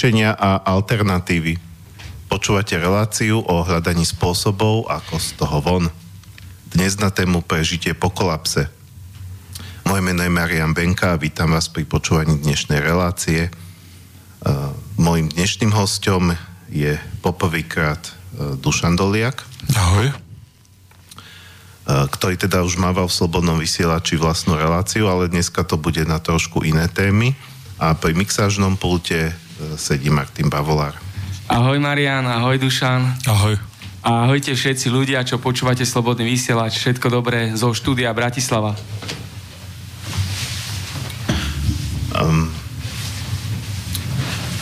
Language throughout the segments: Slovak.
riešenia a alternatívy. Počúvate reláciu o hľadaní spôsobov, ako z toho von. Dnes na tému prežitie po kolapse. Moje meno je Marian Benka a vítam vás pri počúvaní dnešnej relácie. Uh, mojím dnešným hostom je poprvýkrát uh, Dušan Doliak. Ahoj. Uh, ktorý teda už mával v Slobodnom vysielači vlastnú reláciu, ale dneska to bude na trošku iné témy. A pri mixážnom pulte sedí Martin Bavolár. Ahoj Marian, ahoj Dušan. Ahoj. A ahojte všetci ľudia, čo počúvate Slobodný vysielač. Všetko dobré zo štúdia Bratislava. Um,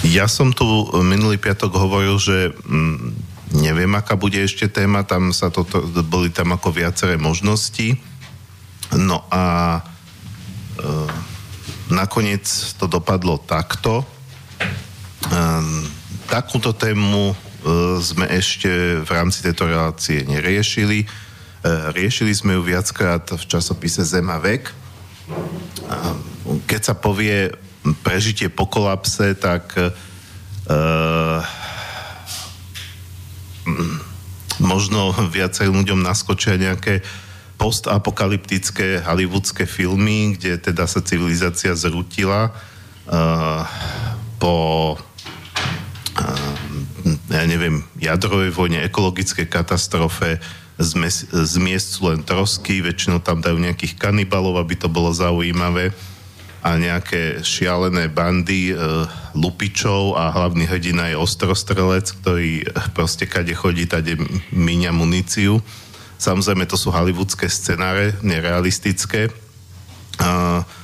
ja som tu minulý piatok hovoril, že um, neviem, aká bude ešte téma, tam sa toto, boli tam ako viaceré možnosti. No a uh, nakoniec to dopadlo takto. Um, takúto tému uh, sme ešte v rámci tejto relácie neriešili. Uh, riešili sme ju viackrát v časopise Zema vek. Uh, keď sa povie prežitie po kolapse, tak uh, možno viacej ľuďom naskočia nejaké postapokalyptické hollywoodske filmy, kde teda sa civilizácia zrutila uh, po ja neviem, jadrovej vojne, ekologickej katastrofe, z, mes, z miest sú len trosky, väčšinou tam dajú nejakých kanibalov, aby to bolo zaujímavé a nejaké šialené bandy e, lupičov a hlavný hrdina je ostrostrelec, ktorý proste kade chodí, tade míňa muníciu. Samozrejme, to sú hollywoodske scenáre, nerealistické. M-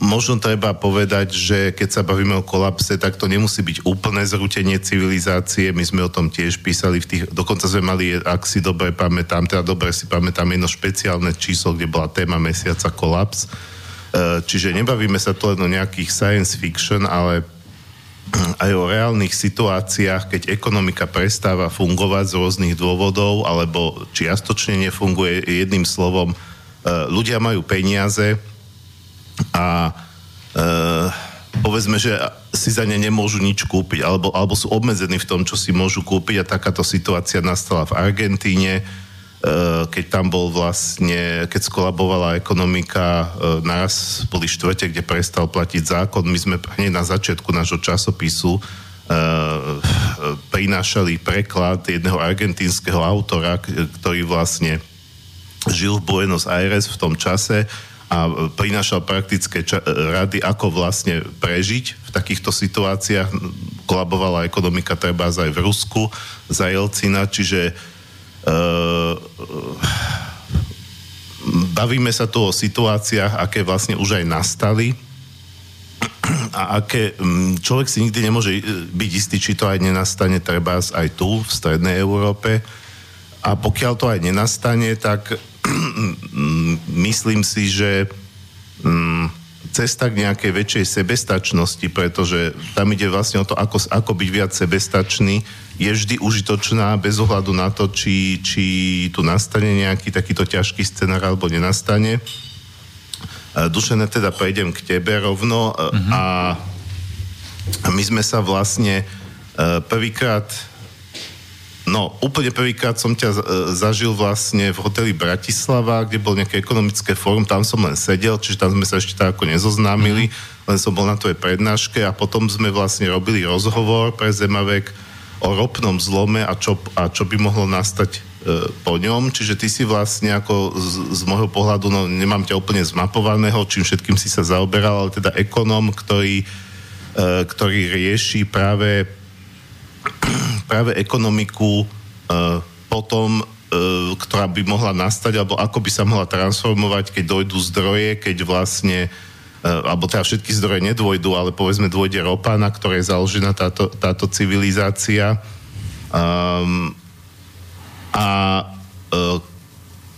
možno treba povedať, že keď sa bavíme o kolapse, tak to nemusí byť úplné zrutenie civilizácie. My sme o tom tiež písali v tých, dokonca sme mali, ak si dobre pamätám, teda dobre si pamätám jedno špeciálne číslo, kde bola téma mesiaca kolaps E, čiže nebavíme sa tu len o nejakých science fiction, ale aj o reálnych situáciách, keď ekonomika prestáva fungovať z rôznych dôvodov, alebo čiastočne nefunguje jedným slovom, e, ľudia majú peniaze a e, povedzme, že si za ne nemôžu nič kúpiť, alebo, alebo sú obmedzení v tom, čo si môžu kúpiť a takáto situácia nastala v Argentíne, Eh, keď tam bol vlastne, keď skolabovala ekonomika, eh, naraz boli štvrte, kde prestal platiť zákon. My sme hneď na začiatku nášho časopisu eh, prinášali preklad jedného argentínskeho autora, ktorý vlastne žil v Buenos Aires v tom čase a prinášal praktické ča- rady, ako vlastne prežiť v takýchto situáciách. Kolabovala ekonomika treba aj v Rusku za Jelcina, čiže uh, bavíme sa tu o situáciách, aké vlastne už aj nastali a aké mm, človek si nikdy nemôže e, byť istý, či to aj nenastane treba aj tu, v strednej Európe. A pokiaľ to aj nenastane, tak myslím si, že mm, cesta k nejakej väčšej sebestačnosti, pretože tam ide vlastne o to, ako, ako byť viac sebestačný, je vždy užitočná bez ohľadu na to, či, či tu nastane nejaký takýto ťažký scenár alebo nenastane. Dušené teda prejdem k tebe rovno uh-huh. a my sme sa vlastne e, prvýkrát No, úplne prvýkrát som ťa e, zažil vlastne v hoteli Bratislava, kde bol nejaké ekonomické fórum, tam som len sedel, čiže tam sme sa ešte tak ako nezoznámili, mm. len som bol na tvojej prednáške a potom sme vlastne robili rozhovor pre Zemavek o ropnom zlome a čo, a čo by mohlo nastať e, po ňom. Čiže ty si vlastne ako z, z môjho pohľadu, no nemám ťa úplne zmapovaného, čím všetkým si sa zaoberal, ale teda ekonóm, ktorý, e, ktorý rieši práve, práve ekonomiku e, potom, e, ktorá by mohla nastať, alebo ako by sa mohla transformovať, keď dojdú zdroje, keď vlastne Eh, alebo teda všetky zdroje nedôjdu, ale povedzme dôjde ropa, na ktorej je založená táto, táto civilizácia. Um, a uh,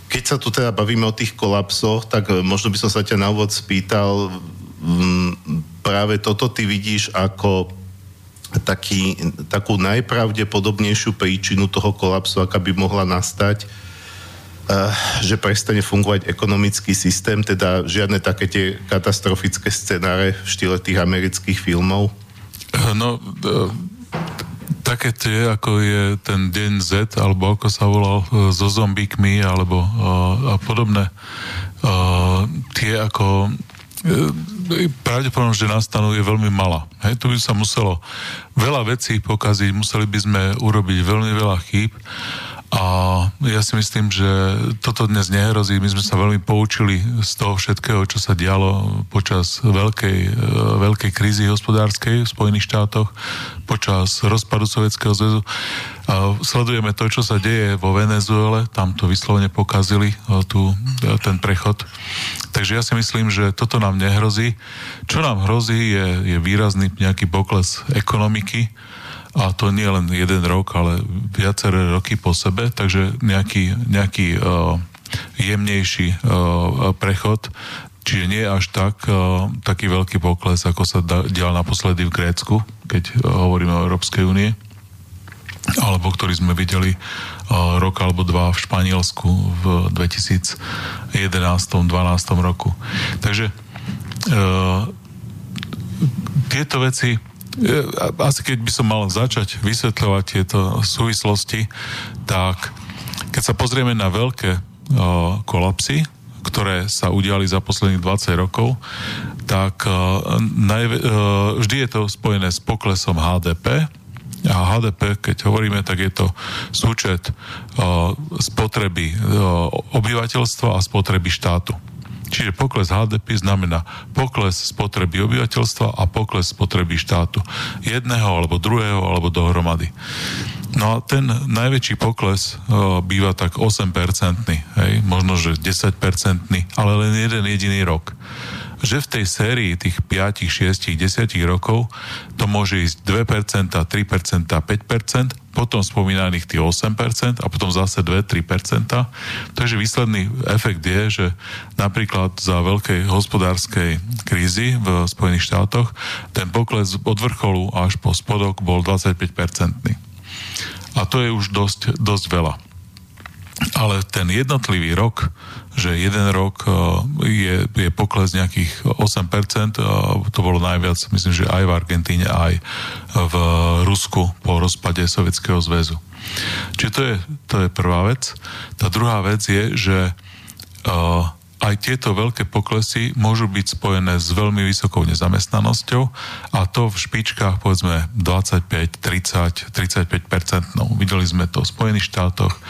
keď sa tu teda bavíme o tých kolapsoch, tak možno by som sa ťa na úvod spýtal, um, práve toto ty vidíš ako taký, takú najpravdepodobnejšiu príčinu toho kolapsu, aká by mohla nastať Eh, že prestane fungovať ekonomický systém, teda žiadne také tie katastrofické scenáre v štýle tých amerických filmov? No, také tie, ako je ten deň Z, alebo ako sa volal so zombíkmi, alebo a podobné. Tie ako pravdepodobnosť, že nastanú, je veľmi malá. Hej, tu by sa muselo veľa vecí pokaziť, museli by sme urobiť veľmi veľa chýb a ja si myslím, že toto dnes nehrozí. My sme sa veľmi poučili z toho všetkého, čo sa dialo počas veľkej, e, veľkej krízy hospodárskej v Spojených štátoch, počas rozpadu Sovietskeho zväzu. A sledujeme to, čo sa deje vo Venezuele, tam to vyslovene pokazili, e, tu, e, ten prechod. Takže ja si myslím, že toto nám nehrozí. Čo nám hrozí, je, je výrazný nejaký pokles ekonomiky, a to nie len jeden rok, ale viaceré roky po sebe, takže nejaký, nejaký uh, jemnejší uh, prechod, čiže nie až tak uh, taký veľký pokles, ako sa da, dial naposledy v Grécku, keď uh, hovoríme o Európskej únie, alebo ktorý sme videli uh, rok alebo dva v Španielsku v 2011-2012 roku. Takže uh, tieto veci asi keď by som mal začať vysvetľovať tieto súvislosti, tak keď sa pozrieme na veľké uh, kolapsy, ktoré sa udiali za posledných 20 rokov, tak uh, najve, uh, vždy je to spojené s poklesom HDP, a HDP, keď hovoríme, tak je to súčet uh, spotreby uh, obyvateľstva a spotreby štátu. Čiže pokles HDP znamená pokles spotreby obyvateľstva a pokles spotreby štátu. Jedného alebo druhého alebo dohromady. No a ten najväčší pokles uh, býva tak 8-percentný, hej, možno že 10-percentný, ale len jeden jediný rok že v tej sérii tých 5, 6, 10 rokov to môže ísť 2%, 3%, 5%, potom spomínaných tých 8% a potom zase 2-3%. Takže výsledný efekt je, že napríklad za veľkej hospodárskej krízy v Spojených štátoch ten pokles od vrcholu až po spodok bol 25%. A to je už dosť, dosť veľa. Ale ten jednotlivý rok že jeden rok uh, je, je pokles nejakých 8%, to bolo najviac, myslím, že aj v Argentíne, aj v Rusku po rozpade Sovietskeho zväzu. Čiže to je, to je prvá vec. Tá druhá vec je, že uh, aj tieto veľké poklesy môžu byť spojené s veľmi vysokou nezamestnanosťou a to v špičkách povedzme 25, 30, 35% no, Videli sme to v Spojených štátoch, e,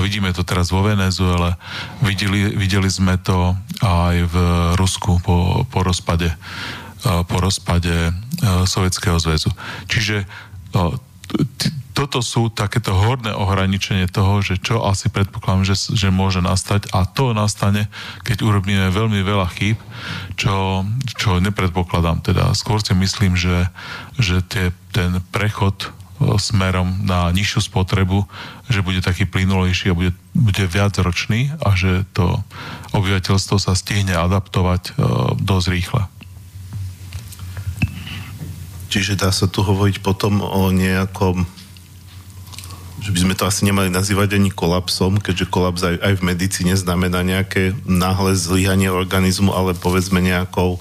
vidíme to teraz vo Venezuele, videli, videli sme to aj v Rusku po, po rozpade e, po rozpade e, Sovietskeho zväzu. Čiže toto sú takéto horné ohraničenie toho, že čo asi predpokladám, že, že môže nastať a to nastane, keď urobíme veľmi veľa chýb, čo, čo nepredpokladám. Teda skôr si myslím, že, že tie, ten prechod e, smerom na nižšiu spotrebu, že bude taký plynulejší a bude, bude viacročný a že to obyvateľstvo sa stihne adaptovať uh, dosť rýchle. Čiže dá sa tu hovoriť potom o nejakom že by sme to asi nemali nazývať ani kolapsom, keďže kolaps aj, aj v medicíne znamená nejaké náhle zlyhanie organizmu, ale povedzme nejakou e,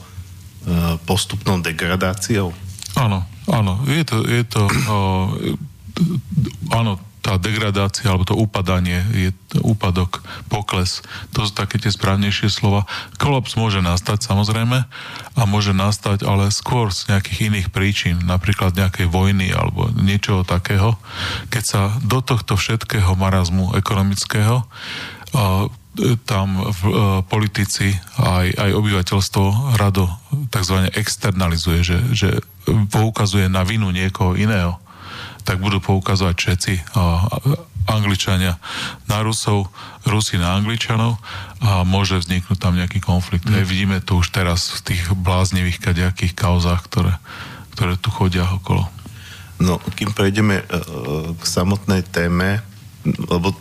postupnou degradáciou. Áno, áno, je to, je to e, áno, tá degradácia alebo to upadanie, je úpadok, pokles, to sú také tie správnejšie slova. Kolaps môže nastať samozrejme a môže nastať ale skôr z nejakých iných príčin, napríklad nejakej vojny alebo niečoho takého. Keď sa do tohto všetkého marazmu ekonomického tam v, politici aj, aj obyvateľstvo rado tzv. externalizuje, že, že poukazuje na vinu niekoho iného tak budú poukazovať všetci Angličania na Rusov, Rusi na Angličanov a môže vzniknúť tam nejaký konflikt. Mm. vidíme to už teraz v tých bláznivých kadejakých kauzách, ktoré, ktoré tu chodia okolo. No, kým prejdeme uh, k samotnej téme, lebo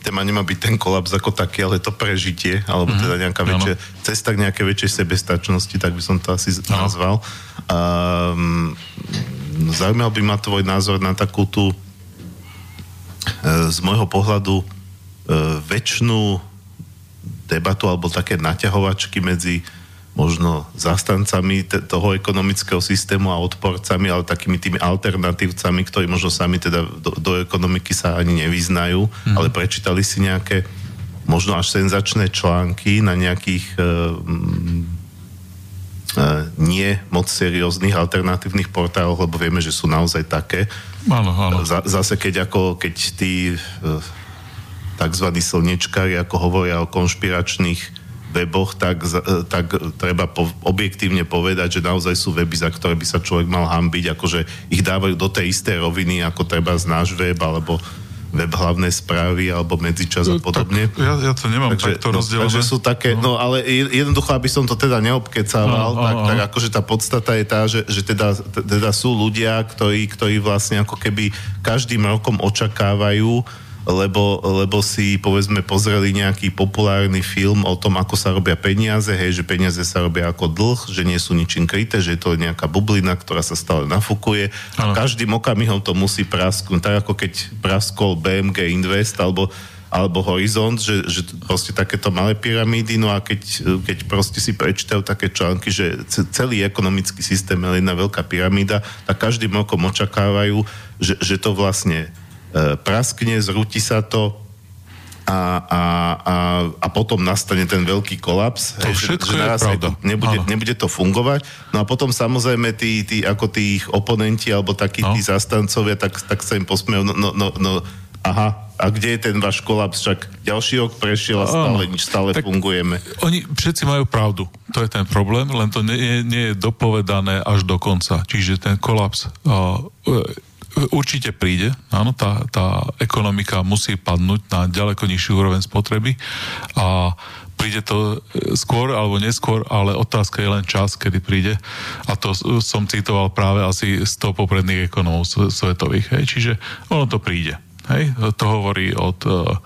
téma nemá byť ten kolaps ako taký, ale to prežitie, alebo mm-hmm. teda nejaká väčšia, cesta k nejakej väčšej sebestačnosti, tak by som to asi ano. nazval. Um, zaujímal by ma tvoj názor na takú tú e, z môjho pohľadu e, väčšinu debatu alebo také naťahovačky medzi možno zastancami te, toho ekonomického systému a odporcami, ale takými tými alternatívcami, ktorí možno sami teda do, do ekonomiky sa ani nevyznajú, mm. ale prečítali si nejaké možno až senzačné články na nejakých e, nie moc serióznych alternatívnych portáloch, lebo vieme, že sú naozaj také. Áno, áno. zase keď ako, keď tí e, tzv. slnečkári, ako hovoria o konšpiračných weboch, tak, e, tak treba po, objektívne povedať, že naozaj sú weby, za ktoré by sa človek mal hambiť, akože ich dávajú do tej istej roviny, ako treba z náš web, alebo web hlavné správy alebo medzičas a no, podobne. Tak, ja, ja to nemám takže, takto rozdelené. Takže sú také, no. no ale jednoducho, aby som to teda neobkecával, no, tak, no, tak akože tá podstata je tá, že, že teda, teda sú ľudia, ktorí, ktorí vlastne ako keby každým rokom očakávajú, lebo, lebo si povedzme pozreli nejaký populárny film o tom, ako sa robia peniaze, hej, že peniaze sa robia ako dlh, že nie sú ničím kryté, že je to nejaká bublina, ktorá sa stále nafukuje. Ano. Každým okamihom to musí prasknúť, tak ako keď praskol BMG Invest alebo alebo Horizont, že, že proste takéto malé pyramídy, no a keď, keď proste si prečítajú také články, že celý ekonomický systém je jedna veľká pyramída, tak každým rokom očakávajú, že, že to vlastne praskne, zrúti sa to a, a, a, a potom nastane ten veľký kolaps. To hej, všetko že, že je pravda. Nebude, nebude to fungovať. No a potom samozrejme tí, tí ako tí ich oponenti alebo takí no. tí zastancovia, tak, tak sa im posmejú, no, no, no, no aha, a kde je ten váš kolaps? Však ďalší rok prešiel a stále nič, stále tak fungujeme. Oni všetci majú pravdu. To je ten problém, len to nie, nie je dopovedané až do konca. Čiže ten kolaps uh, určite príde. Áno, tá, tá ekonomika musí padnúť na ďaleko nižší úroveň spotreby a príde to e, skôr alebo neskôr, ale otázka je len čas, kedy príde. A to som citoval práve asi 100 popredných ekonomov svetových. Hej. Čiže ono to príde. Hej, to hovorí od uh,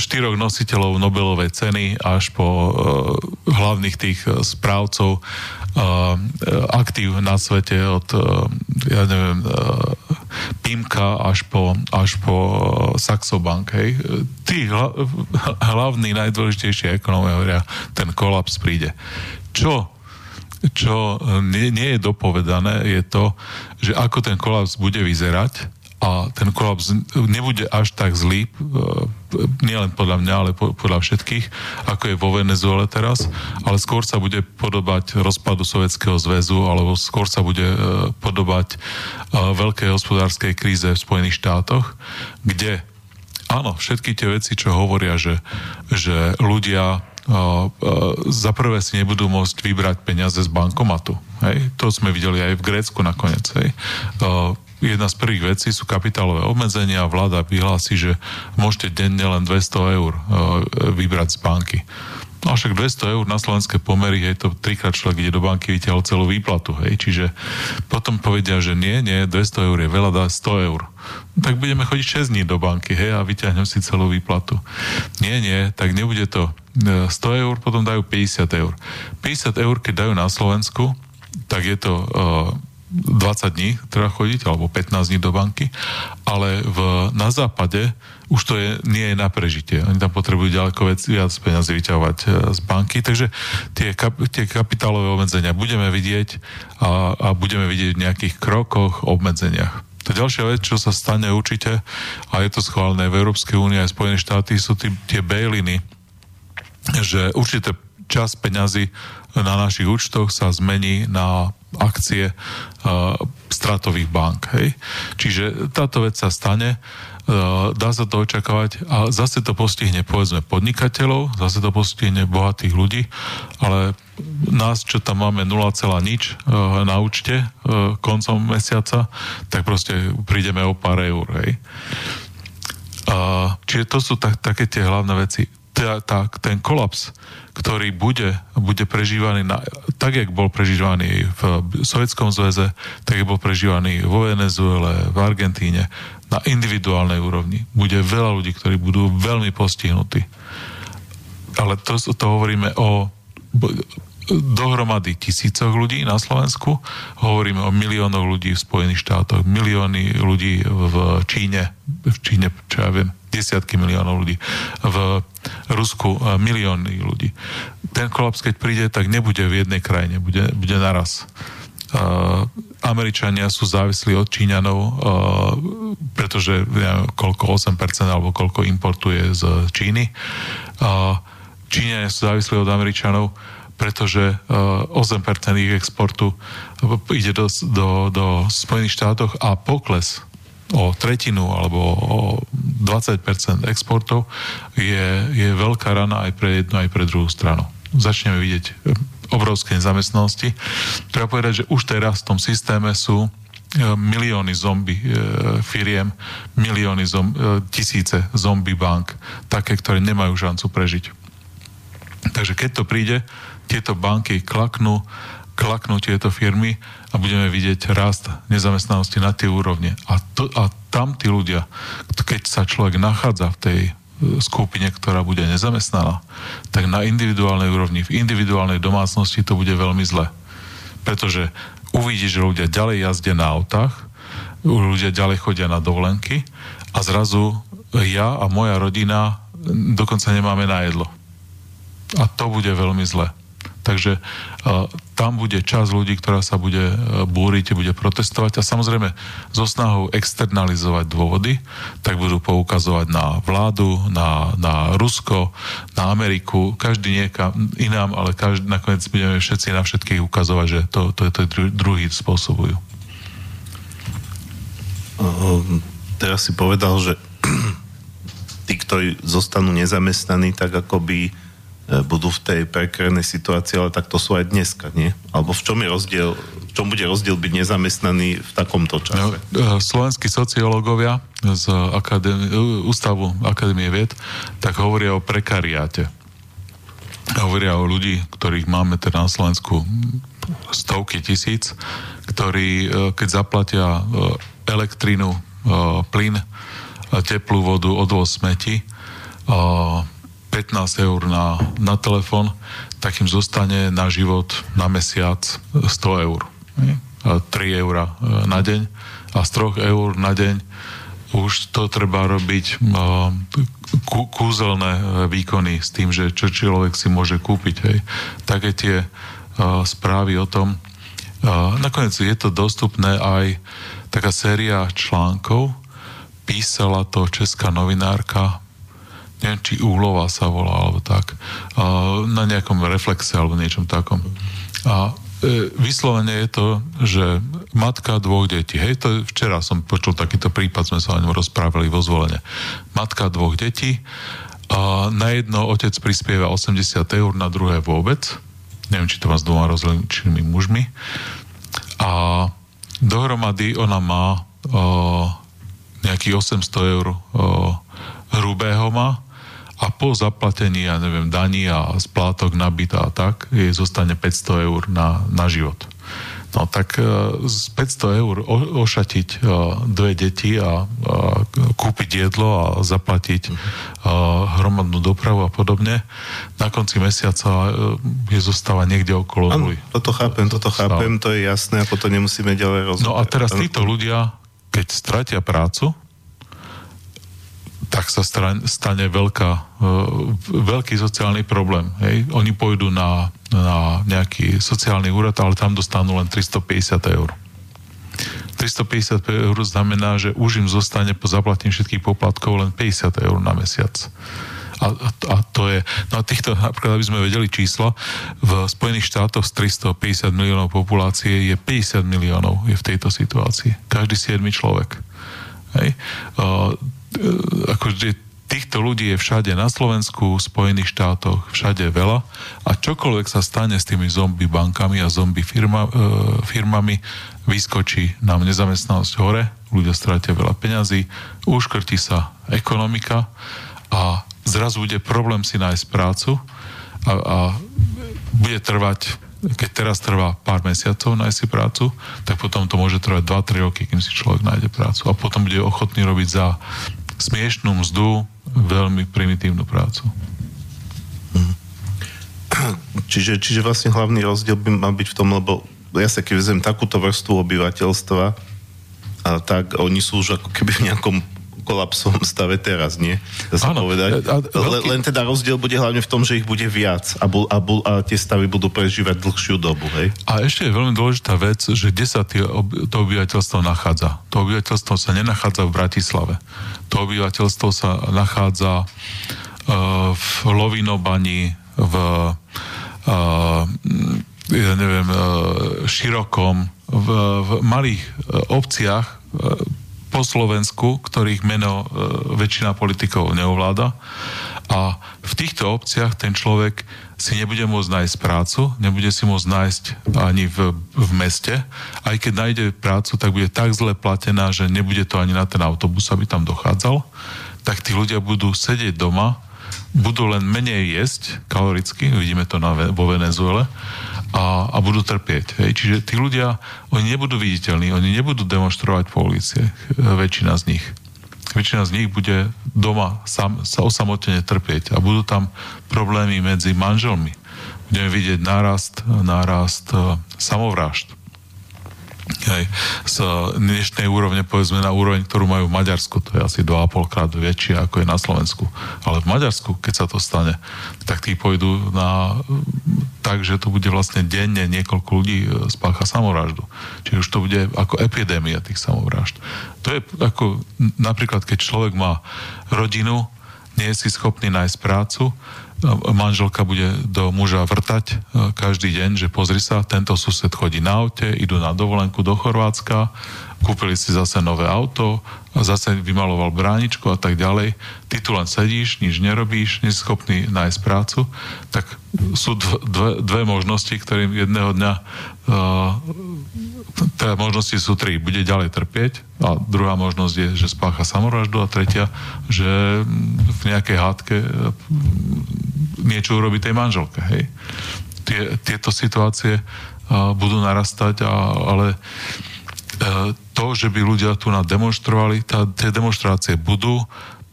štyroch nositeľov Nobelovej ceny až po uh, hlavných tých správcov uh, aktív na svete od, ja neviem, Pimka až po, až po Saxo Bank. Hej. Tí hla, hlavní, najdôležitejší ekonómia hovoria, ten kolaps príde. Čo čo nie, nie je dopovedané, je to, že ako ten kolaps bude vyzerať, a ten kolaps nebude až tak zlý, e, nielen podľa mňa, ale podľa všetkých, ako je vo Venezuele teraz, ale skôr sa bude podobať rozpadu Sovietskeho zväzu, alebo skôr sa bude e, podobať e, veľkej hospodárskej kríze v Spojených štátoch, kde áno, všetky tie veci, čo hovoria, že, že ľudia za prvé si nebudú môcť vybrať peniaze z bankomatu. Hej? To sme videli aj v Grécku nakoniec. Hej? Jedna z prvých vecí sú kapitálové obmedzenia. Vláda vyhlási, že môžete denne len 200 eur e, vybrať z banky. No však 200 eur na slovenské pomery, je to trikrát človek ide do banky, vytiahol celú výplatu, hej, čiže potom povedia, že nie, nie, 200 eur je veľa, dá 100 eur. No, tak budeme chodiť 6 dní do banky, hej, a vyťahnem si celú výplatu. Nie, nie, tak nebude to 100 e, eur, potom dajú 50 eur. 50 eur, keď dajú na Slovensku, tak je to uh, 20 dní treba chodiť, alebo 15 dní do banky, ale v, na západe už to je, nie je na prežitie. Oni tam potrebujú ďaleko viac peniazy vyťahovať e, z banky, takže tie, kap, tie kapitálové obmedzenia budeme vidieť a, a budeme vidieť v nejakých krokoch, obmedzeniach. Tá ďalšia vec, čo sa stane určite, a je to schválené v Európskej únii aj Spojené štáty, sú tí, tie bailiny, že určité čas peňazí na našich účtoch sa zmení na akcie stratových bank. Hej? Čiže táto vec sa stane, dá sa to očakávať a zase to postihne povedzme podnikateľov, zase to postihne bohatých ľudí, ale nás, čo tam máme 0, nič na účte koncom mesiaca, tak proste prídeme o pár eur. Hej? Čiže to sú tak, také tie hlavné veci. Tá, tá, ten kolaps ktorý bude, bude prežívaný na, tak, jak bol prežívaný v Sovjetskom zväze, tak, jak bol prežívaný vo Venezuele, v Argentíne, na individuálnej úrovni. Bude veľa ľudí, ktorí budú veľmi postihnutí. Ale to, to hovoríme o dohromady tisícoch ľudí na Slovensku, hovoríme o miliónoch ľudí v Spojených štátoch, milióny ľudí v Číne, v Číne, čo ja viem, desiatky miliónov ľudí, v Rusku milióny ľudí. ten kolaps, keď príde, tak nebude v jednej krajine, bude, bude naraz. Uh, Američania sú závislí od Číňanov, uh, pretože neviem, koľko 8% alebo koľko importuje z Číny. Uh, Číňania sú závislí od Američanov, pretože uh, 8% ich exportu ide do, do, do Spojených štátoch a pokles o tretinu alebo o 20% exportov je, je veľká rana aj pre jednu, aj pre druhú stranu. Začneme vidieť e, obrovské nezamestnanosti. Treba povedať, že už teraz v tom systéme sú e, milióny zombie firiem, milióny zom, tisíce zombie bank, také, ktoré nemajú šancu prežiť. Takže keď to príde, tieto banky klaknú, klaknú tieto firmy a budeme vidieť rast nezamestnanosti na tie úrovne. A, to, a tam tí ľudia, keď sa človek nachádza v tej e, skupine, ktorá bude nezamestnaná, tak na individuálnej úrovni, v individuálnej domácnosti to bude veľmi zle. Pretože uvidí, že ľudia ďalej jazdia na autách, ľudia ďalej chodia na dovolenky a zrazu ja a moja rodina dokonca nemáme na jedlo. A to bude veľmi zle. Takže uh, tam bude čas ľudí, ktorá sa bude uh, búriť, bude protestovať a samozrejme so snahou externalizovať dôvody, tak budú poukazovať na vládu, na, na Rusko, na Ameriku, každý niekam inám, ale každý, nakoniec budeme všetci na všetkých ukazovať, že to, to, to druhý spôsobujú. Teraz si povedal, že tí, ktorí zostanú nezamestnaní, tak akoby E, budú v tej prekrenej situácii, ale tak to sú aj dneska, nie? Alebo v čom je rozdiel, v čom bude rozdiel byť nezamestnaný v takomto čase? No, e, slovenskí sociológovia z Akadémie, Ústavu Akadémie vied tak hovoria o prekariáte. Hovoria o ľudí, ktorých máme teda na Slovensku stovky tisíc, ktorí e, keď zaplatia elektrinu, plyn, teplú vodu, odvoz smeti, 15 eur na, na telefón, tak im zostane na život na mesiac 100 eur. 3 eur e, na deň a z 3 eur na deň už to treba robiť kú, kúzelné e, výkony s tým, že čo človek si môže kúpiť. Hej. Také tie správy o tom. Nakoniec je to dostupné aj taká séria článkov. Písala to česká novinárka neviem, či Úlova sa volá, alebo tak, na nejakom reflexe alebo niečom takom. A e, vyslovene je to, že matka dvoch detí, hej, to včera som počul takýto prípad, sme sa o ňom rozprávali vo zvolenie. Matka dvoch detí, a na jedno otec prispieva 80 eur, na druhé vôbec. Neviem, či to má s dvoma rozličnými mužmi. A dohromady ona má o, nejakých 800 eur o, hrubého má a po zaplatení, ja neviem, daní a splátok nabita a tak, jej zostane 500 eur na, na život. No tak e, z 500 eur ošatiť uh, dve deti a kúpiť jedlo a zaplatiť uh, hromadnú dopravu a podobne, na konci mesiaca je zostáva niekde okolo nuly. toto chápem, toto chápem, to je jasné, ako to nemusíme ďalej rozhodnúť. No a teraz títo ľudia, keď stratia prácu, tak sa stane veľká, e, veľký sociálny problém. Hej. Oni pôjdu na, na nejaký sociálny úrad, ale tam dostanú len 350 eur. 350 eur znamená, že už im zostane po zaplatení všetkých poplatkov len 50 eur na mesiac. A, a, a to je, no a týchto, napríklad, aby sme vedeli číslo, v Spojených štátoch z 350 miliónov populácie je 50 miliónov je v tejto situácii. Každý 7 človek. Hej. Uh, akože týchto ľudí je všade na Slovensku, v Spojených štátoch, všade veľa a čokoľvek sa stane s tými zombie bankami a zombie firma, e, firmami, vyskočí nám nezamestnanosť hore, ľudia stratia veľa peňazí, uškrtí sa ekonomika a zrazu bude problém si nájsť prácu a, a bude trvať keď teraz trvá pár mesiacov nájsť si prácu, tak potom to môže trvať 2-3 roky, kým si človek nájde prácu. A potom bude ochotný robiť za smiešnú mzdu, veľmi primitívnu prácu. Mhm. Čiže, čiže vlastne hlavný rozdiel by mal byť v tom, lebo ja sa keď vezem takúto vrstvu obyvateľstva, a tak oni sú už ako keby v nejakom kolapsovom stave teraz, nie? Dá sa Áno, povedať. a- a- Le- Len teda rozdiel bude hlavne v tom, že ich bude viac a, bu- a, bu- a tie stavy budú prežívať dlhšiu dobu, hej? A ešte je veľmi dôležitá vec, že kde sa tie, to obyvateľstvo nachádza. To obyvateľstvo sa nenachádza v Bratislave. To obyvateľstvo sa nachádza uh, v Lovinobani, v uh, ja neviem, uh, širokom, v, v malých obciach po Slovensku, ktorých meno uh, väčšina politikov neovláda. A v týchto obciach ten človek si nebude môcť nájsť prácu, nebude si môcť nájsť ani v, v meste. Aj keď nájde prácu, tak bude tak zle platená, že nebude to ani na ten autobus, aby tam dochádzal. Tak tí ľudia budú sedieť doma, budú len menej jesť kaloricky, vidíme to na, vo Venezuele, a, a budú trpieť. Hej. Čiže tí ľudia, oni nebudú viditeľní, oni nebudú demonstrovať po uliciach, väčšina z nich. Väčšina z nich bude doma sam, sa osamotene trpieť a budú tam problémy medzi manželmi. Budeme vidieť nárast, nárast uh, samovrážd. Hej, z dnešnej úrovne povedzme na úroveň, ktorú majú v Maďarsku, to je asi 2,5 krát väčšie ako je na Slovensku. Ale v Maďarsku, keď sa to stane, tak tí pôjdu na tak, že to bude vlastne denne niekoľko ľudí e, spácha samovraždu. Čiže už to bude ako epidémia tých samovražd. To je ako napríklad, keď človek má rodinu, nie je si schopný nájsť prácu, manželka bude do muža vrtať e, každý deň, že pozri sa, tento sused chodí na aute, idú na dovolenku do Chorvátska, kúpili si zase nové auto, zase vymaloval bráničku a tak ďalej. Ty tu len sedíš, nič nerobíš, nie si schopný nájsť prácu, tak sú dv- dve, dve možnosti, ktorým jedného dňa uh, teda možnosti sú tri. Bude ďalej trpieť a druhá možnosť je, že spácha samovraždu a tretia, že v nejakej hádke niečo urobí tej manželke. Hej? Tie, tieto situácie budú narastať, a, ale uh, to, že by ľudia tu demonstrovali, tá, tie demonstrácie budú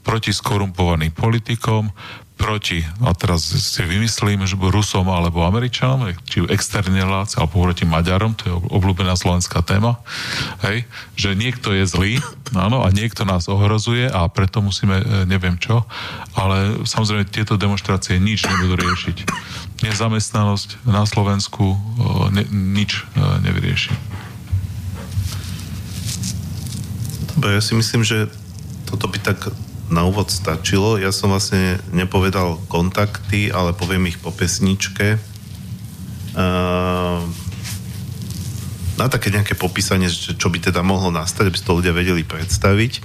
proti skorumpovaným politikom, proti, a teraz si vymyslím, že Rusom alebo Američanom, či externí relácie, alebo proti Maďarom, to je obľúbená slovenská téma, hej, že niekto je zlý, áno, a niekto nás ohrozuje a preto musíme, e, neviem čo, ale samozrejme tieto demonstrácie nič nebudú riešiť. Nezamestnanosť na Slovensku o, ne, nič e, nevyrieši. Dobre, ja si myslím, že toto by tak na úvod stačilo. Ja som vlastne nepovedal kontakty, ale poviem ich po pesničke. Uh, na také nejaké popísanie, čo by teda mohlo nastať, aby si to ľudia vedeli predstaviť.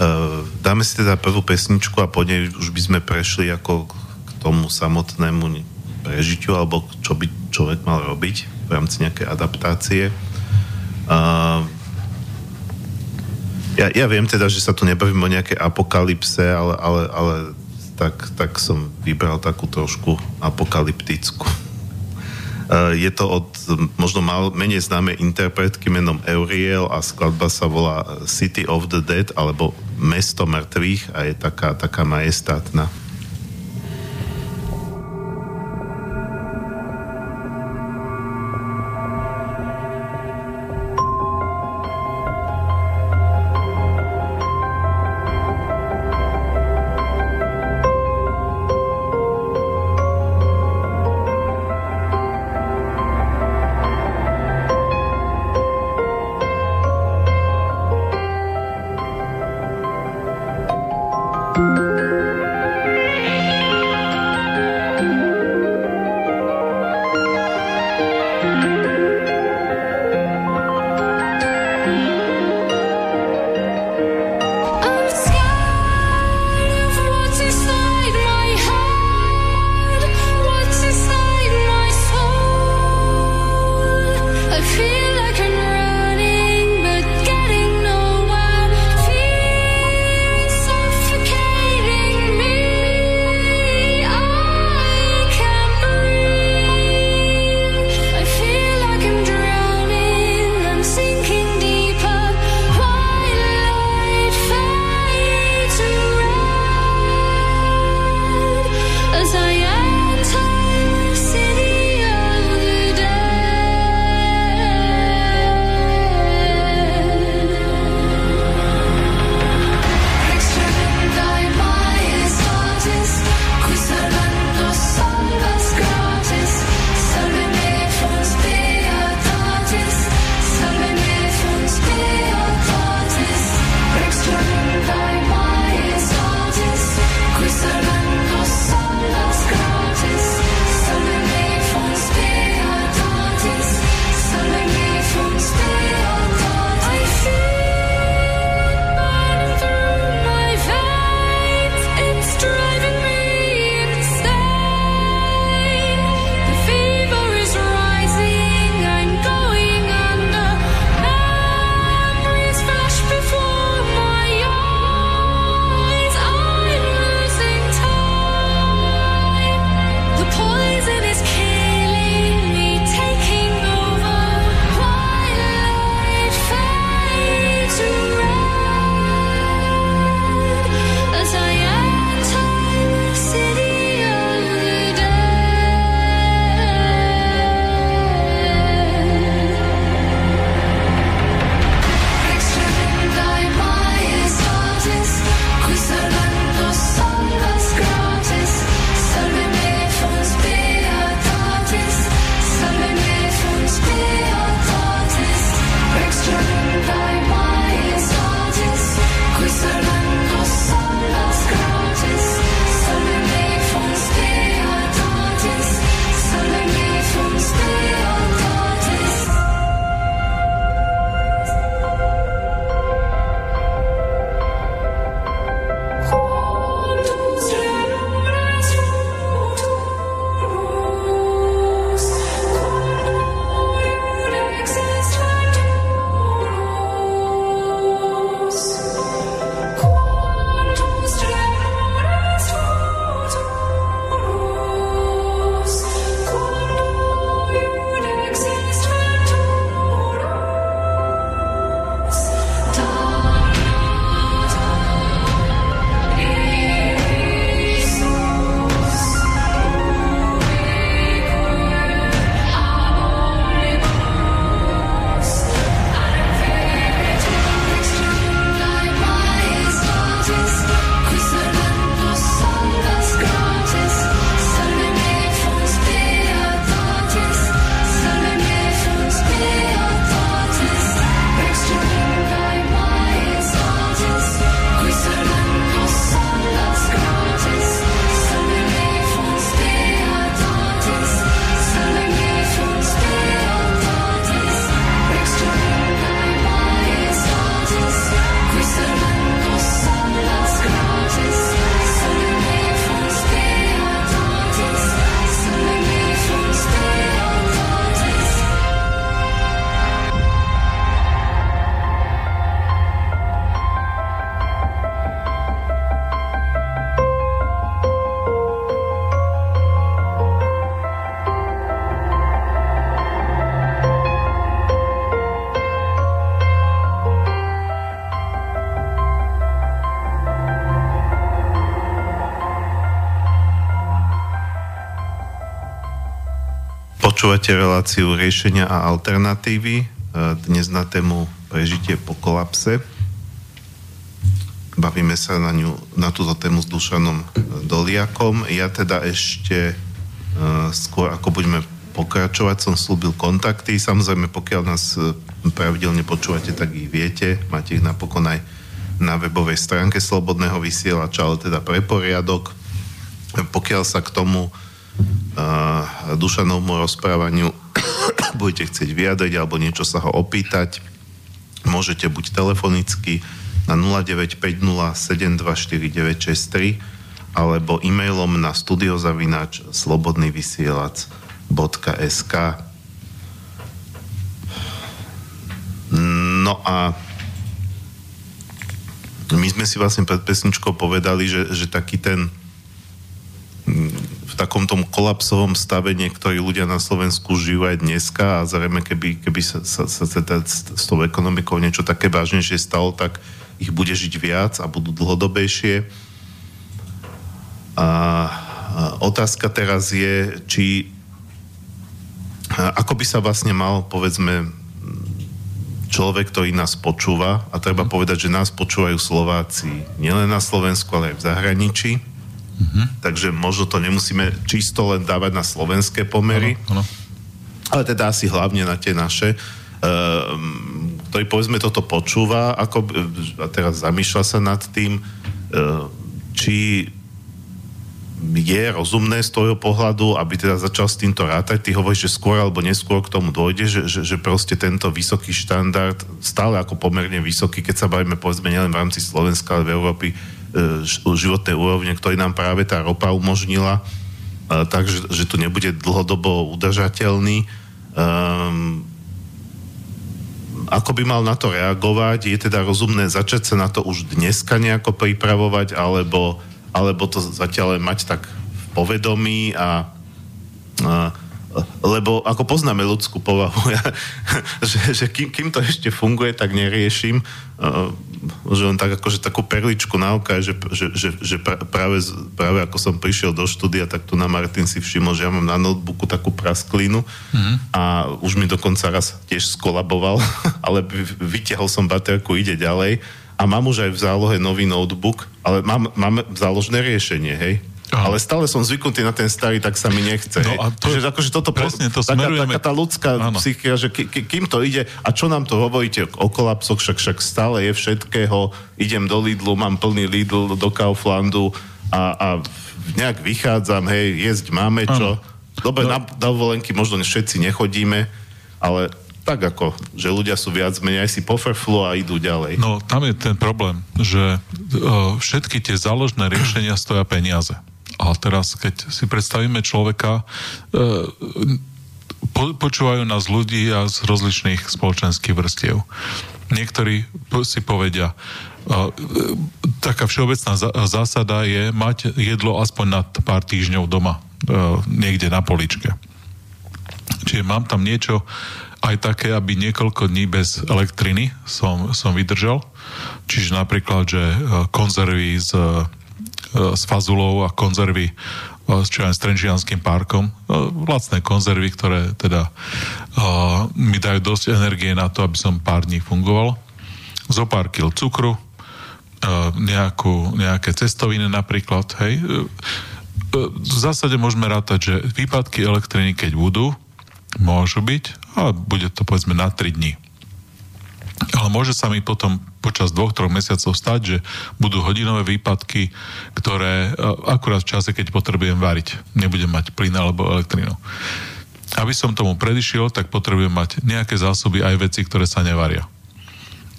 Uh, dáme si teda prvú pesničku a po nej už by sme prešli ako k tomu samotnému prežitiu, alebo čo by človek mal robiť v rámci nejakej adaptácie. Uh, ja, ja viem teda, že sa tu nebavím o nejakej apokalypse, ale, ale, ale tak, tak som vybral takú trošku apokalyptickú. Uh, je to od možno mal, menej známej interpretky menom Euriel a skladba sa volá City of the Dead alebo Mesto mŕtvych a je taká, taká majestátna. Počúvate reláciu riešenia a alternatívy. E, Dnes na tému prežitie po kolapse. Bavíme sa na, ňu, na túto tému s Dušanom Doliakom. Ja teda ešte e, skôr ako budeme pokračovať, som slúbil kontakty. Samozrejme, pokiaľ nás e, pravidelne počúvate, tak ich viete. Máte ich napokon aj na webovej stránke Slobodného vysielača, ale teda pre poriadok. Pokiaľ sa k tomu uh, Dušanovmu rozprávaniu budete chcieť vyjadriť alebo niečo sa ho opýtať, môžete buď telefonicky na 0950724963 alebo e-mailom na studiozavinač slobodnyvysielac.sk No a my sme si vlastne pred pesničkou povedali, že, že taký ten v takom tom kolapsovom stave niektorí ľudia na Slovensku žijú aj dneska a zrejme keby, keby sa, sa, sa teda s, s tou ekonomikou niečo také vážnejšie stalo, tak ich bude žiť viac a budú dlhodobejšie. A, otázka teraz je, či ako by sa vlastne mal, povedzme, človek, ktorý nás počúva, a treba povedať, že nás počúvajú Slováci nielen na Slovensku, ale aj v zahraničí, Mm-hmm. Takže možno to nemusíme čisto len dávať na slovenské pomery, Áno, áno. ale teda asi hlavne na tie naše, um, ktorý povedzme toto počúva ako, a teraz zamýšľa sa nad tým, uh, či je rozumné z toho pohľadu, aby teda začal s týmto rátať. Ty hovoríš, že skôr alebo neskôr k tomu dojde, že, že, že proste tento vysoký štandard, stále ako pomerne vysoký, keď sa bavíme povedzme nielen v rámci Slovenska, ale v Európy, životnej úrovne, ktorý nám práve tá ropa umožnila, e, takže že to nebude dlhodobo udržateľný. Um, ako by mal na to reagovať? Je teda rozumné začať sa na to už dneska nejako pripravovať, alebo, alebo to zatiaľ mať tak v povedomí a, a lebo ako poznáme ľudskú povahu, ja, že, že kým, kým to ešte funguje, tak neriešim, uh, že len tak akože takú perličku na oka, že, že, že, že práve, práve ako som prišiel do štúdia, tak tu na Martin si všimol, že ja mám na notebooku takú prasklinu mm-hmm. a už mi dokonca raz tiež skolaboval, ale vy- vytiahol som baterku, ide ďalej a mám už aj v zálohe nový notebook, ale mám, máme záložné riešenie, hej? Áno. Ale stále som zvyknutý na ten starý, tak sa mi nechce. No a to- Čiže akože toto presne to taká, smerujeme- taká tá ľudská Áno. psychia, že ki, ki, kým to ide a čo nám to hovoríte o kolapsoch, však, však stále je všetkého, idem do Lidlu, mám plný Lidl, do Kauflandu a, a nejak vychádzam, hej, jesť máme čo. Dobre, No. na dovolenky možno všetci nechodíme, ale tak ako, že ľudia sú viac menej si pofrflu a idú ďalej. No, tam je ten problém, že uh, všetky tie záložné riešenia stoja peniaze. A teraz, keď si predstavíme človeka, uh, po, počúvajú nás ľudia z rozličných spoločenských vrstiev. Niektorí si povedia, uh, taká všeobecná zásada je mať jedlo aspoň na pár týždňov doma, uh, niekde na poličke. Čiže mám tam niečo aj také, aby niekoľko dní bez elektriny som, som vydržal. Čiže napríklad, že e, konzervy e, s fazulou a konzervy e, s, čo aj, s Trenčianským parkom. E, Lacné konzervy, ktoré teda uh, mi dajú dosť energie na to, aby som pár dní fungoval. Zo pár kil cukru, nejakú, nejaké cestoviny napríklad, hej. E, e, v zásade môžeme rátať, že výpadky elektriny, keď budú, môžu byť, ale bude to povedzme na 3 dní. Ale môže sa mi potom počas dvoch, troch mesiacov stať, že budú hodinové výpadky, ktoré e, akurát v čase, keď potrebujem variť, nebudem mať plyn alebo elektrínu. Aby som tomu predišiel, tak potrebujem mať nejaké zásoby aj veci, ktoré sa nevaria.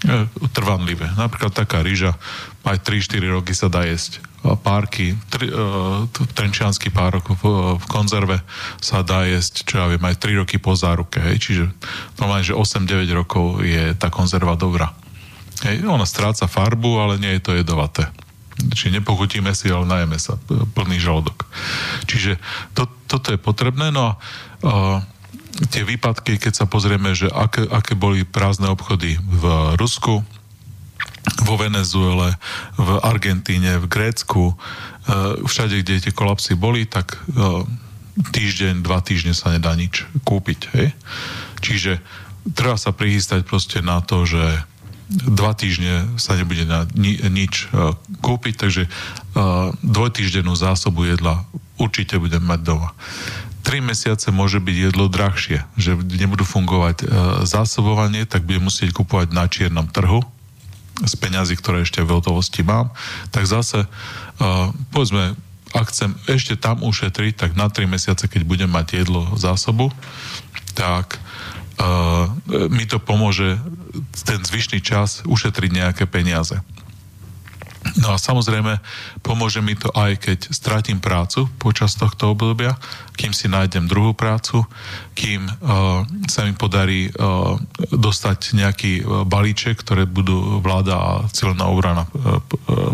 E, trvanlivé. Napríklad taká rýža aj 3-4 roky sa dá jesť. Párky, tri, uh, trenčiansky párok v, v konzerve sa dá jesť, čo ja viem, aj 3 roky po záruke. Hej? Čiže normálne, že 8-9 rokov je tá konzerva dobrá. Hej? Ona stráca farbu, ale nie je to jedovaté. Čiže nepochutíme si, ale najeme sa plný žalúdok. Čiže to, toto je potrebné. No a uh, tie výpadky, keď sa pozrieme, že aké, aké boli prázdne obchody v Rusku, vo Venezuele, v Argentíne, v Grécku, e, všade, kde tie kolapsy boli, tak e, týždeň, dva týždne sa nedá nič kúpiť. Hej? Čiže treba sa prihystať proste na to, že dva týždne sa nebude na ni, nič uh, kúpiť, takže dvojtýždennú zásobu jedla určite budem mať doma. Tri mesiace môže byť jedlo drahšie, že nebudú fungovať zásobovanie, tak budem musieť kupovať na čiernom trhu z peňazí, ktoré ešte v hotovosti mám, tak zase uh, povedzme, ak chcem ešte tam ušetriť, tak na 3 mesiace, keď budem mať jedlo zásobu, tak uh, mi to pomôže ten zvyšný čas ušetriť nejaké peniaze. No a samozrejme, pomôže mi to aj keď stratím prácu počas tohto obdobia, kým si nájdem druhú prácu, kým uh, sa mi podarí uh, dostať nejaký uh, balíček, ktoré budú vláda a celná obrana uh,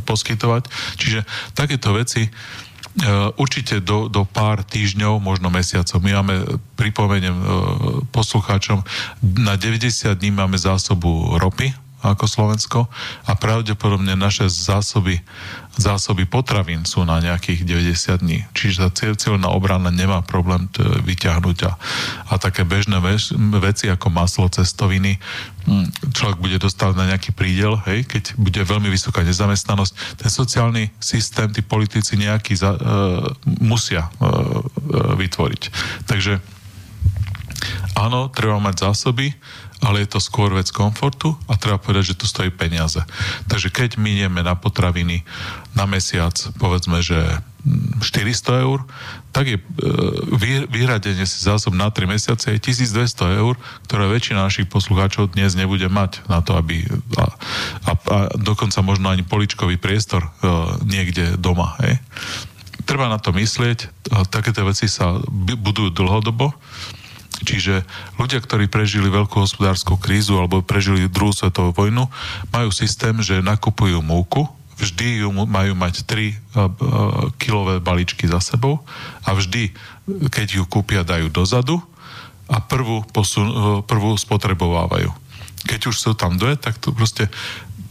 poskytovať. Čiže takéto veci určite do, do pár týždňov, možno mesiacov. My máme, pripomeniem poslucháčom, na 90 dní máme zásobu ropy, ako Slovensko a pravdepodobne naše zásoby, zásoby potravín sú na nejakých 90 dní. Čiže tá civilná obrana nemá problém t- vyťahnuť a, a také bežné veš, veci ako maslo, cestoviny, hm, človek bude dostávať na nejaký prídel, hej, keď bude veľmi vysoká nezamestnanosť. Ten sociálny systém, tí politici nejaký za, uh, musia uh, vytvoriť. Takže áno, treba mať zásoby, ale je to skôr vec komfortu a treba povedať, že to stojí peniaze. Takže keď minieme na potraviny na mesiac, povedzme, že 400 mm, eur, tak je e, vyhradenie si zásob na 3 mesiace je 1200 eur, ktoré väčšina našich poslucháčov dnes nebude mať na to, aby a, a, a dokonca možno ani poličkový priestor uh, niekde doma. Hej. Treba na to myslieť, takéto veci sa budujú dlhodobo Čiže ľudia, ktorí prežili veľkú hospodárskú krízu alebo prežili druhú svetovú vojnu, majú systém, že nakupujú múku, vždy ju majú mať 3 uh, kilové balíčky za sebou a vždy, keď ju kúpia, dajú dozadu a prvú, posun, uh, prvú spotrebovávajú. Keď už sú tam dve, tak to proste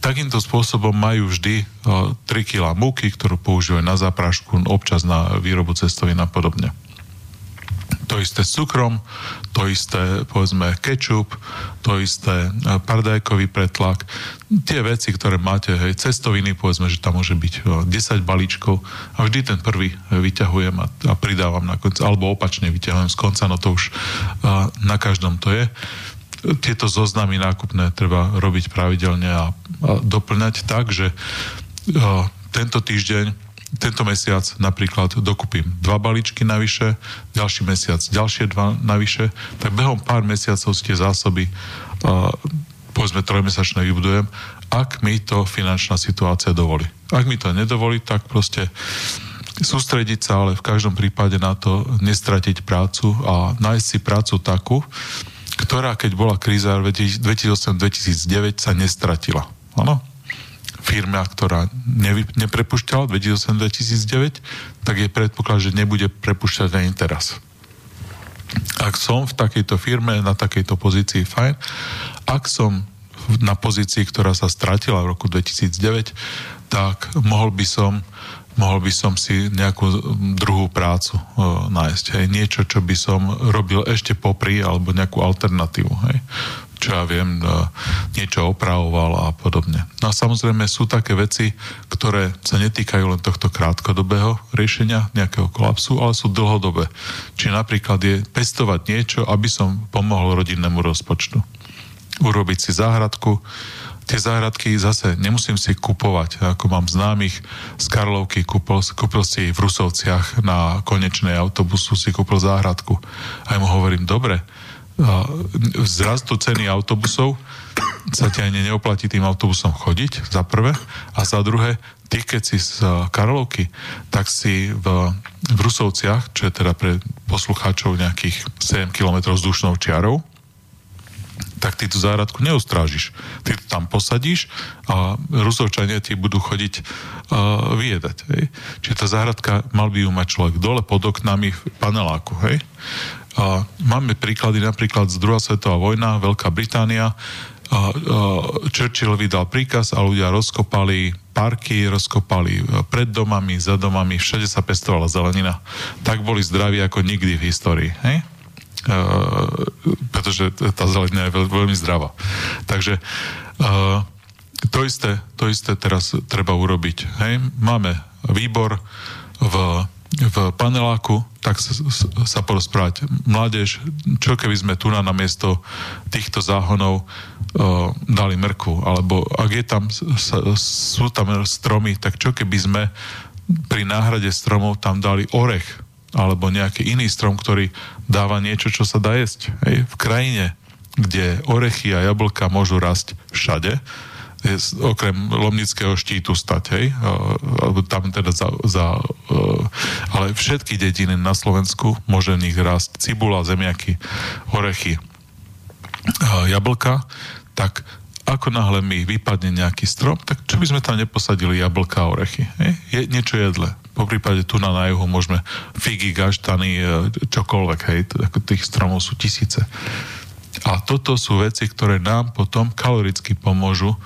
takýmto spôsobom majú vždy uh, 3 kg múky, ktorú používajú na záprašku, občas na výrobu cestovín a podobne to isté s cukrom, to isté, povedzme, kečup, to isté e, pardajkový pretlak. Tie veci, ktoré máte, hej, cestoviny, povedzme, že tam môže byť 10 e, balíčkov a vždy ten prvý e, vyťahujem a, a pridávam na konci, alebo opačne vyťahujem z konca, no to už a, na každom to je. Tieto zoznamy nákupné treba robiť pravidelne a, a doplňať tak, že a, tento týždeň tento mesiac napríklad dokupím dva balíčky navyše, ďalší mesiac ďalšie dva navyše, tak behom pár mesiacov tie zásoby uh, povedzme trojmesačné vybudujem, ak mi to finančná situácia dovolí. Ak mi to nedovolí, tak proste sústrediť sa, ale v každom prípade na to nestratiť prácu a nájsť si prácu takú, ktorá, keď bola kríza 2008-2009, sa nestratila. Áno? Firma, ktorá nevy, neprepušťala 2008-2009, tak je predpoklad, že nebude prepušťať ani teraz. Ak som v takejto firme, na takejto pozícii, fajn. Ak som na pozícii, ktorá sa stratila v roku 2009, tak mohol by som mohol by som si nejakú druhú prácu uh, nájsť. Hej. Niečo, čo by som robil ešte popri, alebo nejakú alternatívu. Hej čo ja viem, niečo opravoval a podobne. No a samozrejme sú také veci, ktoré sa netýkajú len tohto krátkodobého riešenia nejakého kolapsu, ale sú dlhodobé. Či napríklad je pestovať niečo, aby som pomohol rodinnému rozpočtu. Urobiť si záhradku, tie záhradky zase nemusím si kupovať. Ako mám známych z Karlovky, kúpil, kúpil si v Rusovciach na konečnej autobusu si kúpil záhradku. A mu hovorím, dobre, vzrastu ceny autobusov sa ti ani neoplatí tým autobusom chodiť, za prvé. A za druhé, ty keď si z Karlovky, tak si v, v Rusovciach, čo je teda pre poslucháčov nejakých 7 km vzdušnou čiarou, tak ty tú záradku neustrážiš. Ty to tam posadíš a Rusovčania ti budú chodiť uh, vyjedať. Hej? Čiže tá záhradka mal by ju mať človek dole pod oknami v paneláku. Hej? A máme príklady napríklad z druhá svetová vojna, Veľká Británia, Churchill vydal príkaz a ľudia rozkopali parky, rozkopali e, pred domami, za domami, všade sa pestovala zelenina. Tak boli zdraví ako nikdy v histórii. Hej? Uh, pretože tá zelenina je veľ, veľmi zdravá. Takže uh, to isté, to isté teraz treba urobiť. Hej? Máme výbor v v paneláku, tak sa, sa porozprávať. Mládež, čo keby sme tu na miesto týchto záhonov uh, dali mrku, alebo ak je tam, sa, sú tam stromy, tak čo keby sme pri náhrade stromov tam dali orech, alebo nejaký iný strom, ktorý dáva niečo, čo sa dá jesť. Hej? V krajine, kde orechy a jablka môžu rásť všade, okrem Lomnického štítu stať, hej? Tam teda za, za ale všetky dediny na Slovensku môže v nich rásť cibula, zemiaky, orechy, jablka, tak ako náhle mi vypadne nejaký strom, tak čo by sme tam neposadili jablka a orechy? Hej? Je niečo jedle. Po prípade tu na, na juhu môžeme figy, gaštany, e, čokoľvek, hej, tých stromov sú tisíce. A toto sú veci, ktoré nám potom kaloricky pomôžu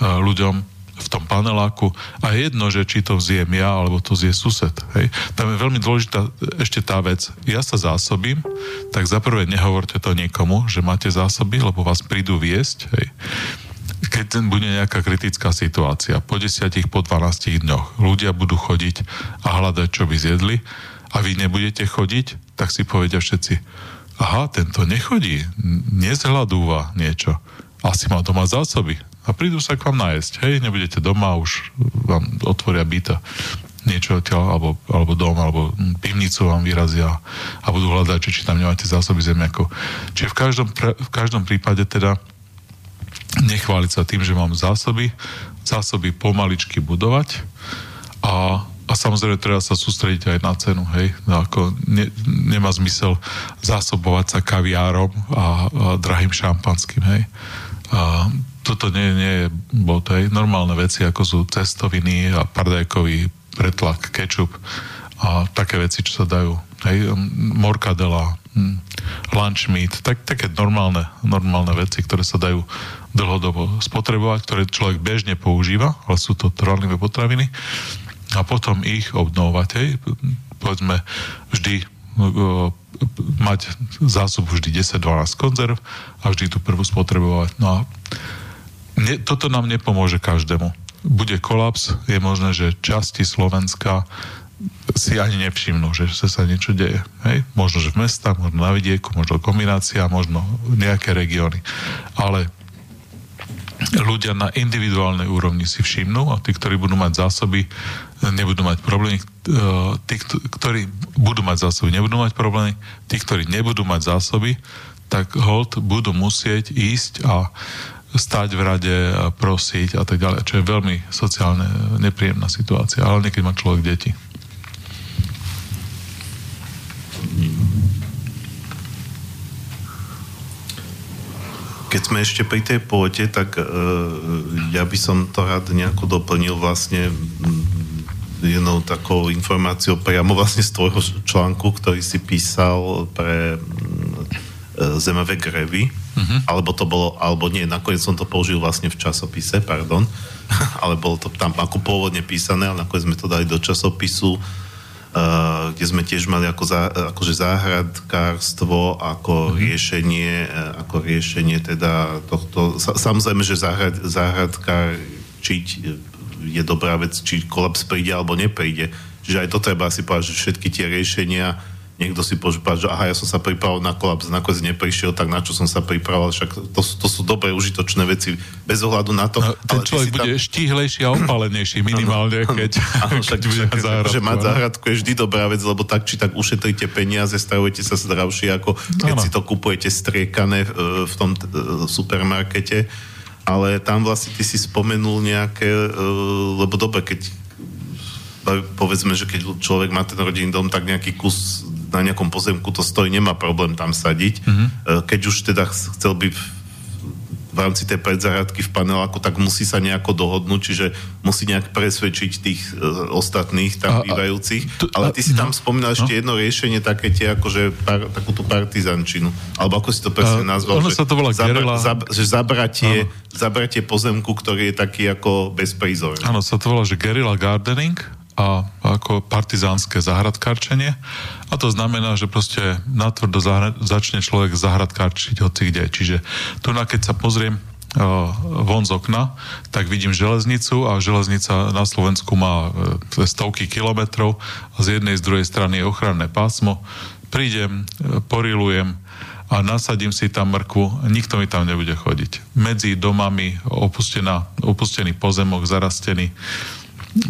ľuďom v tom paneláku a jedno, že či to vziem ja, alebo to zje sused. Hej. Tam je veľmi dôležitá ešte tá vec. Ja sa zásobím, tak zaprvé nehovorte to nikomu, že máte zásoby, lebo vás prídu viesť. Hej. Keď bude nejaká kritická situácia, po 10, po 12 dňoch ľudia budú chodiť a hľadať, čo by zjedli a vy nebudete chodiť, tak si povedia všetci, aha, tento nechodí, nezhľadúva niečo, asi má doma zásoby, a prídu sa k vám nájsť. Hej, nebudete doma, už vám otvoria byta niečo odtiaľ, alebo, alebo dom, alebo pivnicu vám vyrazia a budú hľadať, či, či tam nemáte zásoby zemiakov. Čiže v každom, v každom prípade teda nechváliť sa tým, že mám zásoby, zásoby pomaličky budovať a, a samozrejme treba sa sústrediť aj na cenu, hej, no ako ne, nemá zmysel zásobovať sa kaviárom a, a drahým šampanským, hej. A toto nie, nie je bod, hej. Normálne veci, ako sú cestoviny a pardajkový pretlak, kečup a také veci, čo sa dajú. Hej, morkadela, lunch meat, tak, také normálne, normálne veci, ktoré sa dajú dlhodobo spotrebovať, ktoré človek bežne používa, ale sú to trvanlivé potraviny a potom ich obnovovať. Hej. Povedzme, vždy mať zásobu vždy 10-12 konzerv a vždy tú prvú spotrebovať. No a ne, toto nám nepomôže každému. Bude kolaps, je možné, že časti Slovenska si ani nevšimnú, že sa niečo deje. Hej? Možno, že v mestách, možno na vidieku, možno kombinácia, možno nejaké regióny. Ale ľudia na individuálnej úrovni si všimnú a tí, ktorí budú mať zásoby, nebudú mať problémy. Tí, ktorí budú mať zásoby, nebudú mať problémy. Tí, ktorí nebudú mať zásoby, tak hold budú musieť ísť a stať v rade a prosiť a tak ďalej, čo je veľmi sociálne nepríjemná situácia, ale niekedy má človek deti. Keď sme ešte pri tej pôde, tak uh, ja by som to rád nejako doplnil vlastne jednou takou informáciou priamo vlastne z tvojho článku, ktorý si písal pre uh, Zemavé grevy Uh-huh. Alebo to bolo, alebo nie, nakoniec som to použil vlastne v časopise, pardon, ale bolo to tam ako pôvodne písané, ale nakoniec sme to dali do časopisu, uh, kde sme tiež mali ako za, akože záhradkárstvo ako uh-huh. riešenie, uh, ako riešenie teda tohto, sa, samozrejme, že záhrad, záhradkár čiť je dobrá vec, či kolaps príde alebo nepríde. Čiže aj to treba si povedať, že všetky tie riešenia niekto si požúpa, že aha, ja som sa pripravil na kolaps, nakoniec neprišiel, tak na čo som sa pripravoval, však to, to sú dobré, užitočné veci, bez ohľadu na to. No, ten ale človek bude tam... štíhlejší a opalenejší minimálne, keď, ano, keď bude záhradku. Že mať záhradku je vždy dobrá vec, lebo tak či tak ušetríte peniaze, stavujete sa zdravšie, ako keď ano. si to kupujete striekané v, v tom supermarkete. Ale tam vlastne ty si spomenul nejaké, lebo dobre, keď povedzme, že keď človek má ten rodinný dom, tak nejaký kus na nejakom pozemku to stojí, nemá problém tam sadiť. Mm-hmm. Keď už teda chcel by v rámci tej predzáhradky v paneláku, tak musí sa nejako dohodnúť, čiže musí nejak presvedčiť tých uh, ostatných tam A- bývajúcich. tu- Ale ty si tam no, spomínal ešte no. jedno riešenie, také tie akože par, takú tú partizančinu. Alebo ako si to presne A, nazval? ono že sa to volá gerila. zab, že zabratie, zabratie pozemku, ktorý je taký ako bezprizorný. Áno, sa to volá, že guerrilla gardening a ako partizánske zahradkárčenie. A to znamená, že proste natvrdo zahra- začne človek zahradkárčiť hoci kde. Čiže tu na keď sa pozriem uh, von z okna, tak vidím železnicu a železnica na Slovensku má uh, stovky kilometrov a z jednej z druhej strany je ochranné pásmo. Prídem, uh, porilujem a nasadím si tam mrkvu, nikto mi tam nebude chodiť. Medzi domami opustená, opustený pozemok, zarastený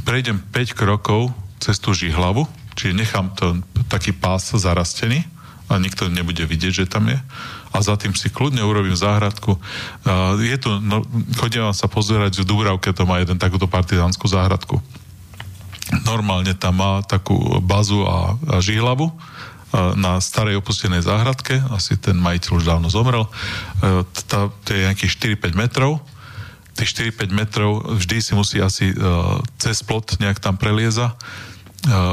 prejdem 5 krokov cez tú žihlavu, čiže nechám to taký pás zarastený a nikto nebude vidieť, že tam je. A za tým si kľudne urobím záhradku. Uh, je tu, no, chodím sa pozerať, v Dúbravke to má jeden takúto partizánsku záhradku. Normálne tam má takú bazu a, a žihlavu na starej opustenej záhradke, asi ten majiteľ už dávno zomrel, E, tá, to je nejakých 4-5 metrov, tých 4-5 metrov vždy si musí asi uh, cez plot nejak tam prelieza,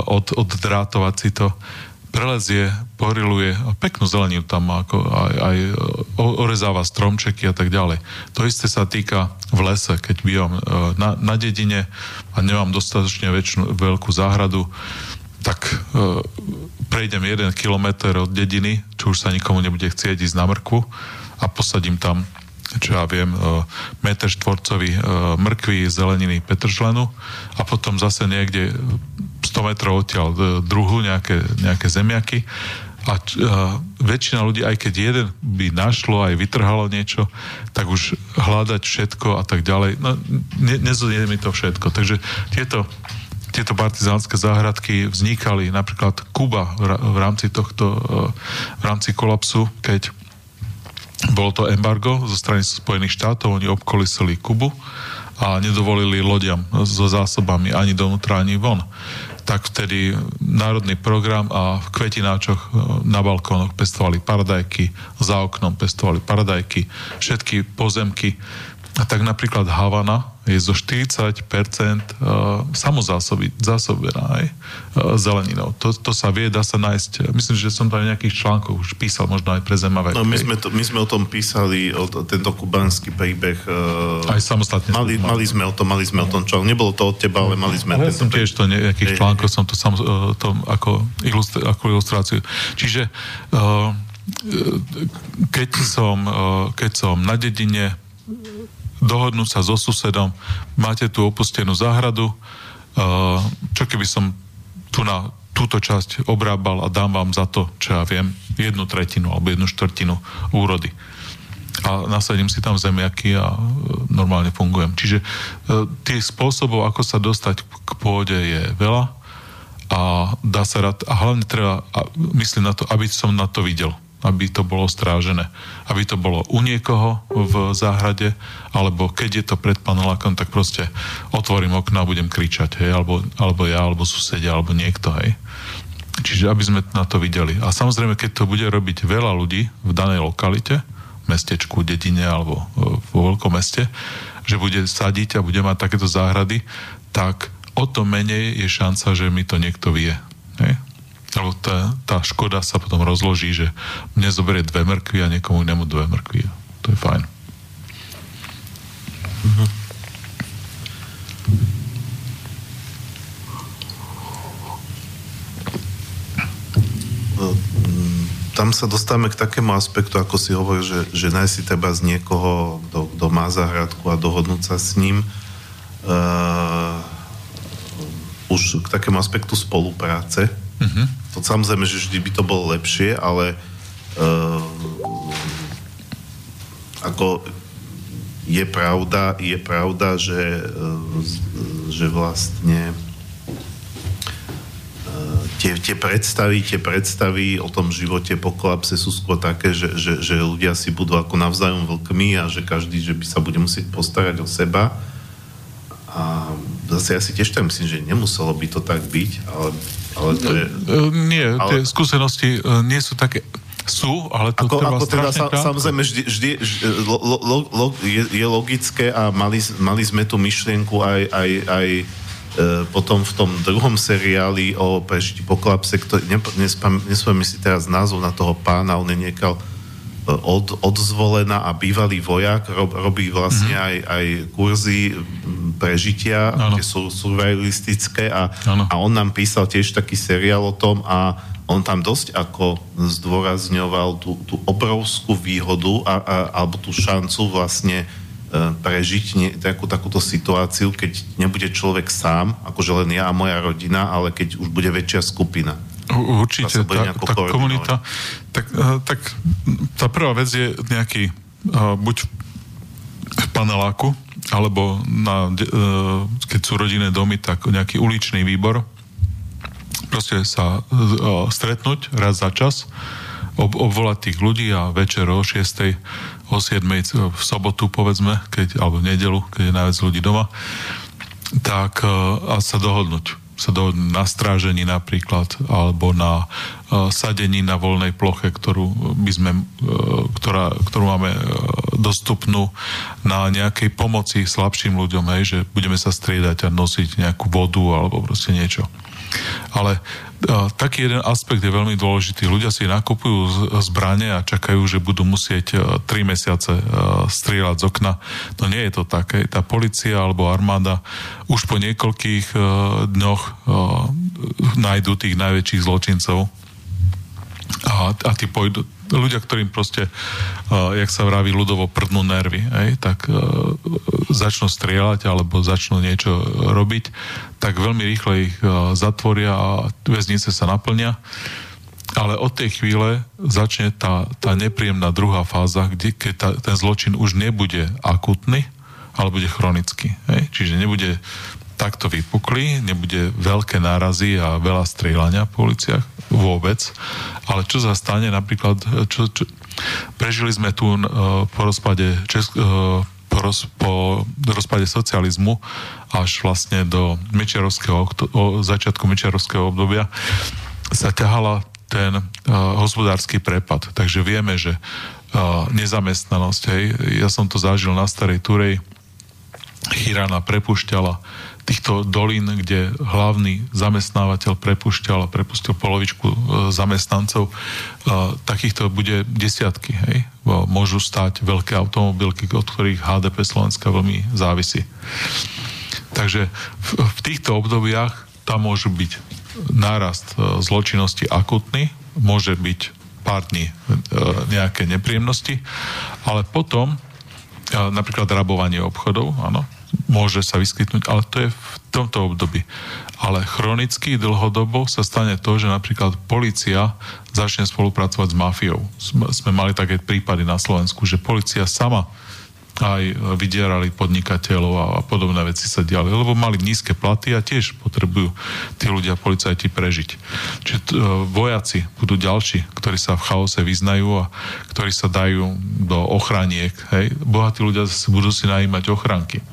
od, oddrátovať si to, prelezie, poriluje a peknú zeleninu tam ako aj, aj o- orezáva stromčeky a tak ďalej. To isté sa týka v lese, keď bývam uh, na, na dedine a nemám dostatočne väčšinu, veľkú záhradu, tak uh, prejdem jeden kilometr od dediny, čo už sa nikomu nebude chcieť ísť na mrkvu a posadím tam čo ja viem, e, meter štvorcový e, mrkvy, zeleniny, petržlenu a potom zase niekde 100 metrov odtiaľ e, druhu, nejaké, nejaké zemiaky a, č- a väčšina ľudí, aj keď jeden by našlo, aj vytrhalo niečo, tak už hľadať všetko a tak ďalej, no ne, nezodie mi to všetko. Takže tieto tieto partizánske záhradky vznikali napríklad Kuba v v rámci tohto, v rámci kolapsu, keď bolo to embargo zo strany Spojených štátov, oni obkolisili Kubu a nedovolili lodiam so zásobami ani dovnútra, ani von. Tak vtedy národný program a v kvetináčoch e, na balkónoch pestovali paradajky, za oknom pestovali paradajky, všetky pozemky. A tak napríklad Havana je zo 40% uh, samozásoby, zásobená aj uh, zeleninou. To, to sa vie, dá sa nájsť. Myslím, že som to aj v nejakých článkoch už písal, možno aj pre Zemavé. No my sme, to, my sme o tom písali, o to, tento kubanský príbeh. Aj samostatne. Mali, mali sme o tom, mali sme o tom čo. Nebolo to od teba, ale mali sme Ale ja som tiež to nejakých článkov som to sam, tom ako, ilustr- ako ilustráciu. Čiže keď som, keď som na dedine dohodnúť sa so susedom, máte tu opustenú záhradu, uh, čo keby som tu na túto časť obrábal a dám vám za to, čo ja viem, jednu tretinu alebo jednu štvrtinu úrody. A nasadím si tam zemiaky a e, normálne fungujem. Čiže e, tých spôsobov, ako sa dostať k pôde je veľa a dá sa rád, a hlavne treba myslím na to, aby som na to videl aby to bolo strážené. Aby to bolo u niekoho v záhrade, alebo keď je to pred panelákom, tak proste otvorím okno a budem kričať, hej, alebo, alebo ja, alebo susedia, alebo niekto, hej. Čiže aby sme na to videli. A samozrejme, keď to bude robiť veľa ľudí v danej lokalite, mestečku, dedine alebo e, vo veľkom meste, že bude sadiť a bude mať takéto záhrady, tak o to menej je šanca, že mi to niekto vie. Hej? Lebo tá, tá škoda sa potom rozloží, že mne zoberie dve mrkvy a niekomu inému dve mrkvy. To je fajn. tam sa dostávame k takému aspektu, ako si hovoril, že, že nájsť si treba z niekoho, kto, má záhradku a dohodnúť sa s ním. Uh, už k takému aspektu spolupráce. Mhm. To samozrejme, že vždy by to bolo lepšie, ale uh, ako je pravda, je pravda, že, uh, že vlastne tie, tie predstavy, tie predstavy o tom živote po kolapse sú skôr také, že, že, že ľudia si budú ako navzájom vlkmi a že každý, že by sa bude musieť postarať o seba. A zase ja si tiež tak myslím, že nemuselo by to tak byť, ale, ale to je... E, Nie, Ale- tie skúsenosti e, nie sú také... Sú, ale to Ako, trvá ako teda sa, samozrejme vždy, vždy, vždy lo, lo, lo, lo, je, je logické a mali, mali sme tú myšlienku aj, aj, aj e, potom v tom druhom seriáli o prežití po kolapse, ktorý, nespam si teraz názov na toho pána, on je niekal e, od, odzvolená a bývalý vojak, rob, robí vlastne mm-hmm. aj, aj kurzy prežitia, kde sú surrealistické a, a on nám písal tiež taký seriál o tom a on tam dosť ako zdôrazňoval tú, tú obrovskú výhodu a, a, alebo tú šancu vlastne e, prežiť takú, takúto situáciu, keď nebude človek sám, akože len ja a moja rodina, ale keď už bude väčšia skupina. Určite, tá, tá komunita, tak, eh, tak tá prvá vec je nejaký, eh, buď v paneláku, alebo na, eh, keď sú rodinné domy, tak nejaký uličný výbor, proste sa stretnúť raz za čas, ob, obvolať tých ľudí a večer o 6. o 7. v sobotu povedzme, keď, alebo v nedelu, keď je najviac ľudí doma, tak a sa dohodnúť sa dohodnúť na strážení napríklad, alebo na uh, sadení na voľnej ploche, ktorú by sme, uh, ktorá, ktorú máme uh, dostupnú na nejakej pomoci slabším ľuďom, hej, že budeme sa striedať a nosiť nejakú vodu alebo proste niečo. Ale uh, taký jeden aspekt je veľmi dôležitý. Ľudia si nakupujú z- zbrane a čakajú, že budú musieť uh, 3 mesiace uh, strieľať z okna. No nie je to také. Tá policia alebo armáda už po niekoľkých uh, dňoch nájdú tých najväčších zločincov a, a tí pôjdu, ľudia, ktorým proste, uh, jak sa vraví, ľudovo prdnú nervy, hej, tak uh, začnú strieľať alebo začnú niečo robiť, tak veľmi rýchle ich uh, zatvoria a väznice sa naplnia. Ale od tej chvíle začne tá, tá nepríjemná druhá fáza, kde keď tá, ten zločin už nebude akutný, ale bude chronický. Hej? Čiže nebude takto vypuklý, nebude veľké nárazy a veľa strieľania po uliciach vôbec. Ale čo sa stane napríklad, čo, čo, prežili sme tu uh, po rozpade Česk, uh, po, roz, po rozpade socializmu až vlastne do Mečiarovského, o začiatku Mečiarovského obdobia sa ťahala ten uh, hospodársky prepad. Takže vieme, že uh, nezamestnanosť, hej, ja som to zažil na Starej Turej, Chirana prepušťala týchto dolín, kde hlavný zamestnávateľ prepušťal a prepustil polovičku e, zamestnancov, e, takýchto bude desiatky. Hej? Môžu stať veľké automobilky, od ktorých HDP Slovenska veľmi závisí. Takže v, v týchto obdobiach tam môžu byť nárast e, zločinnosti akutný, môže byť pár dní nejaké nepríjemnosti, ale potom napríklad rabovanie obchodov, áno, môže sa vyskytnúť, ale to je v tomto období. Ale chronicky, dlhodobo sa stane to, že napríklad policia začne spolupracovať s mafiou. Sme, mali také prípady na Slovensku, že policia sama aj vydierali podnikateľov a podobné veci sa diali, lebo mali nízke platy a tiež potrebujú tí ľudia, policajti prežiť. Čiže t- e, vojaci budú ďalší, ktorí sa v chaose vyznajú a ktorí sa dajú do ochraniek. Hej? Bohatí ľudia zase budú si najímať ochranky.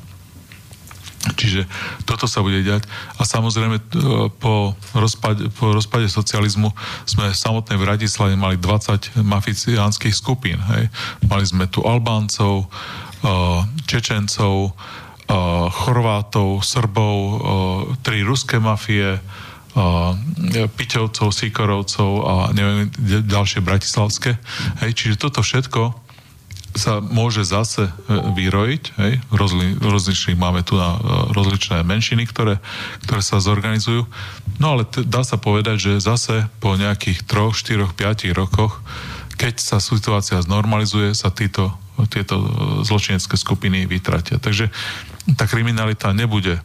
Čiže toto sa bude diať. A samozrejme t- po rozpade, po rozpade socializmu sme samotné v Bratislave mali 20 maficiánskych skupín. Hej. Mali sme tu Albáncov, uh, Čečencov, uh, Chorvátov, Srbov, tri ruské mafie, Piťovcov, Sikorovcov a neviem, ďalšie bratislavské. Hej, čiže toto všetko sa môže zase e, vyrojiť. Hej? Rozli, rozličných máme tu na e, rozličné menšiny, ktoré, ktoré sa zorganizujú. No ale t- dá sa povedať, že zase po nejakých 3, 4, 5 rokoch, keď sa situácia znormalizuje, sa títo, tieto e, zločinecké skupiny vytratia. Takže tá kriminalita nebude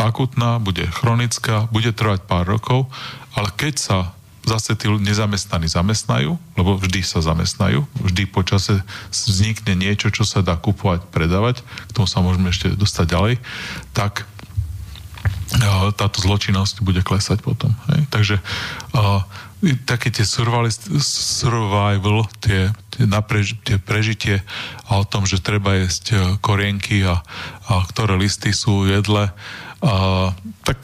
akutná, bude chronická, bude trvať pár rokov, ale keď sa zase tí nezamestnaní zamestnajú, lebo vždy sa zamestnajú, vždy počase vznikne niečo, čo sa dá kupovať, predávať, k tomu sa môžeme ešte dostať ďalej, tak táto zločinnosť bude klesať potom. Hej? Takže uh, také tie survival, tie, tie, naprež, tie prežitie a o tom, že treba jesť uh, korienky a, a ktoré listy sú jedle, uh, tak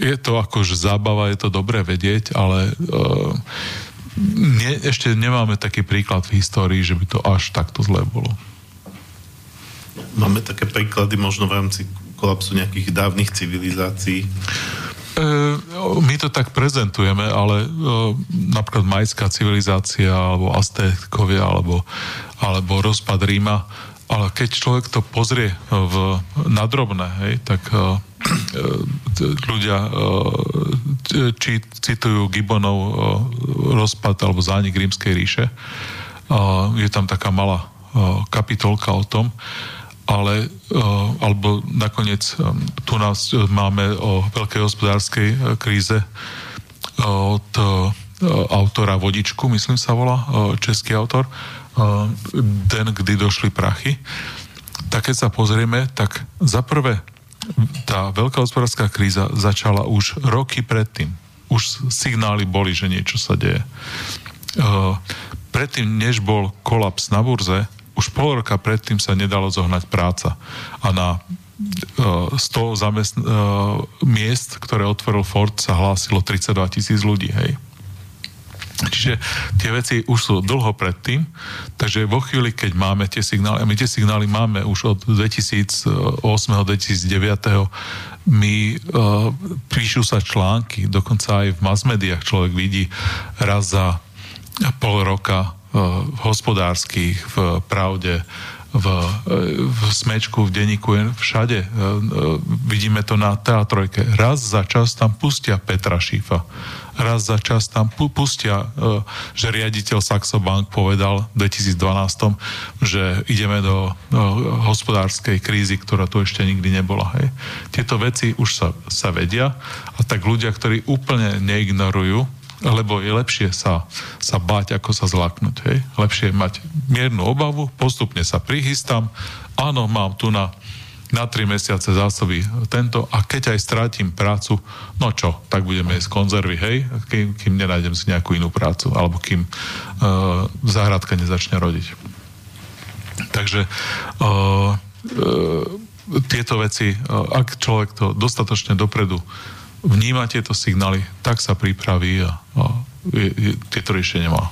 je to akože zábava, je to dobré vedieť, ale uh, nie, ešte nemáme taký príklad v histórii, že by to až takto zle bolo. Máme také príklady možno v rámci kolapsu nejakých dávnych civilizácií. E, my to tak prezentujeme, ale e, napríklad majská civilizácia, alebo Aztékovia, alebo, alebo rozpad Ríma, ale keď človek to pozrie v nadrobné, hej, tak e, e, ľudia e, či citujú Gibbonov e, rozpad alebo zánik rímskej ríše. E, je tam taká malá e, kapitolka o tom, ale uh, alebo nakoniec um, tu nás uh, máme o veľkej hospodárskej uh, kríze uh, od uh, autora Vodičku, myslím sa volá, uh, český autor, uh, Den, kdy došli prachy. Tak keď sa pozrieme, tak za prvé tá veľká hospodárska kríza začala už roky predtým. Už signály boli, že niečo sa deje. Predtým, než bol kolaps na burze, už pol roka predtým sa nedalo zohnať práca. A na uh, 100 zamestn- miest, ktoré otvoril Ford, sa hlásilo 32 tisíc ľudí, hej. Čiže tie veci už sú dlho predtým, takže vo chvíli, keď máme tie signály, a my tie signály máme už od 2008. 2009. My uh, píšu sa články, dokonca aj v mass človek vidí raz za pol roka v hospodárskych, v pravde, v, v smečku, v denníku, všade. Vidíme to na teatrojke. Raz za čas tam pustia Petra Šífa. Raz za čas tam pustia, že riaditeľ Saxo Bank povedal v 2012, že ideme do hospodárskej krízy, ktorá tu ešte nikdy nebola. Hej. Tieto veci už sa, sa vedia a tak ľudia, ktorí úplne neignorujú lebo je lepšie sa, sa báť, ako sa zlaknúť. Hej? Lepšie mať miernu obavu, postupne sa prichystám, áno, mám tu na, na 3 mesiace zásoby tento a keď aj strátim prácu, no čo, tak budeme jesť konzervy, hej, kým, kým nenájdem si nejakú inú prácu, alebo kým uh, záhradka nezačne rodiť. Takže uh, uh, tieto veci, uh, ak človek to dostatočne dopredu vníma tieto signály, tak sa pripraví a, a je, je, tieto riešenie má.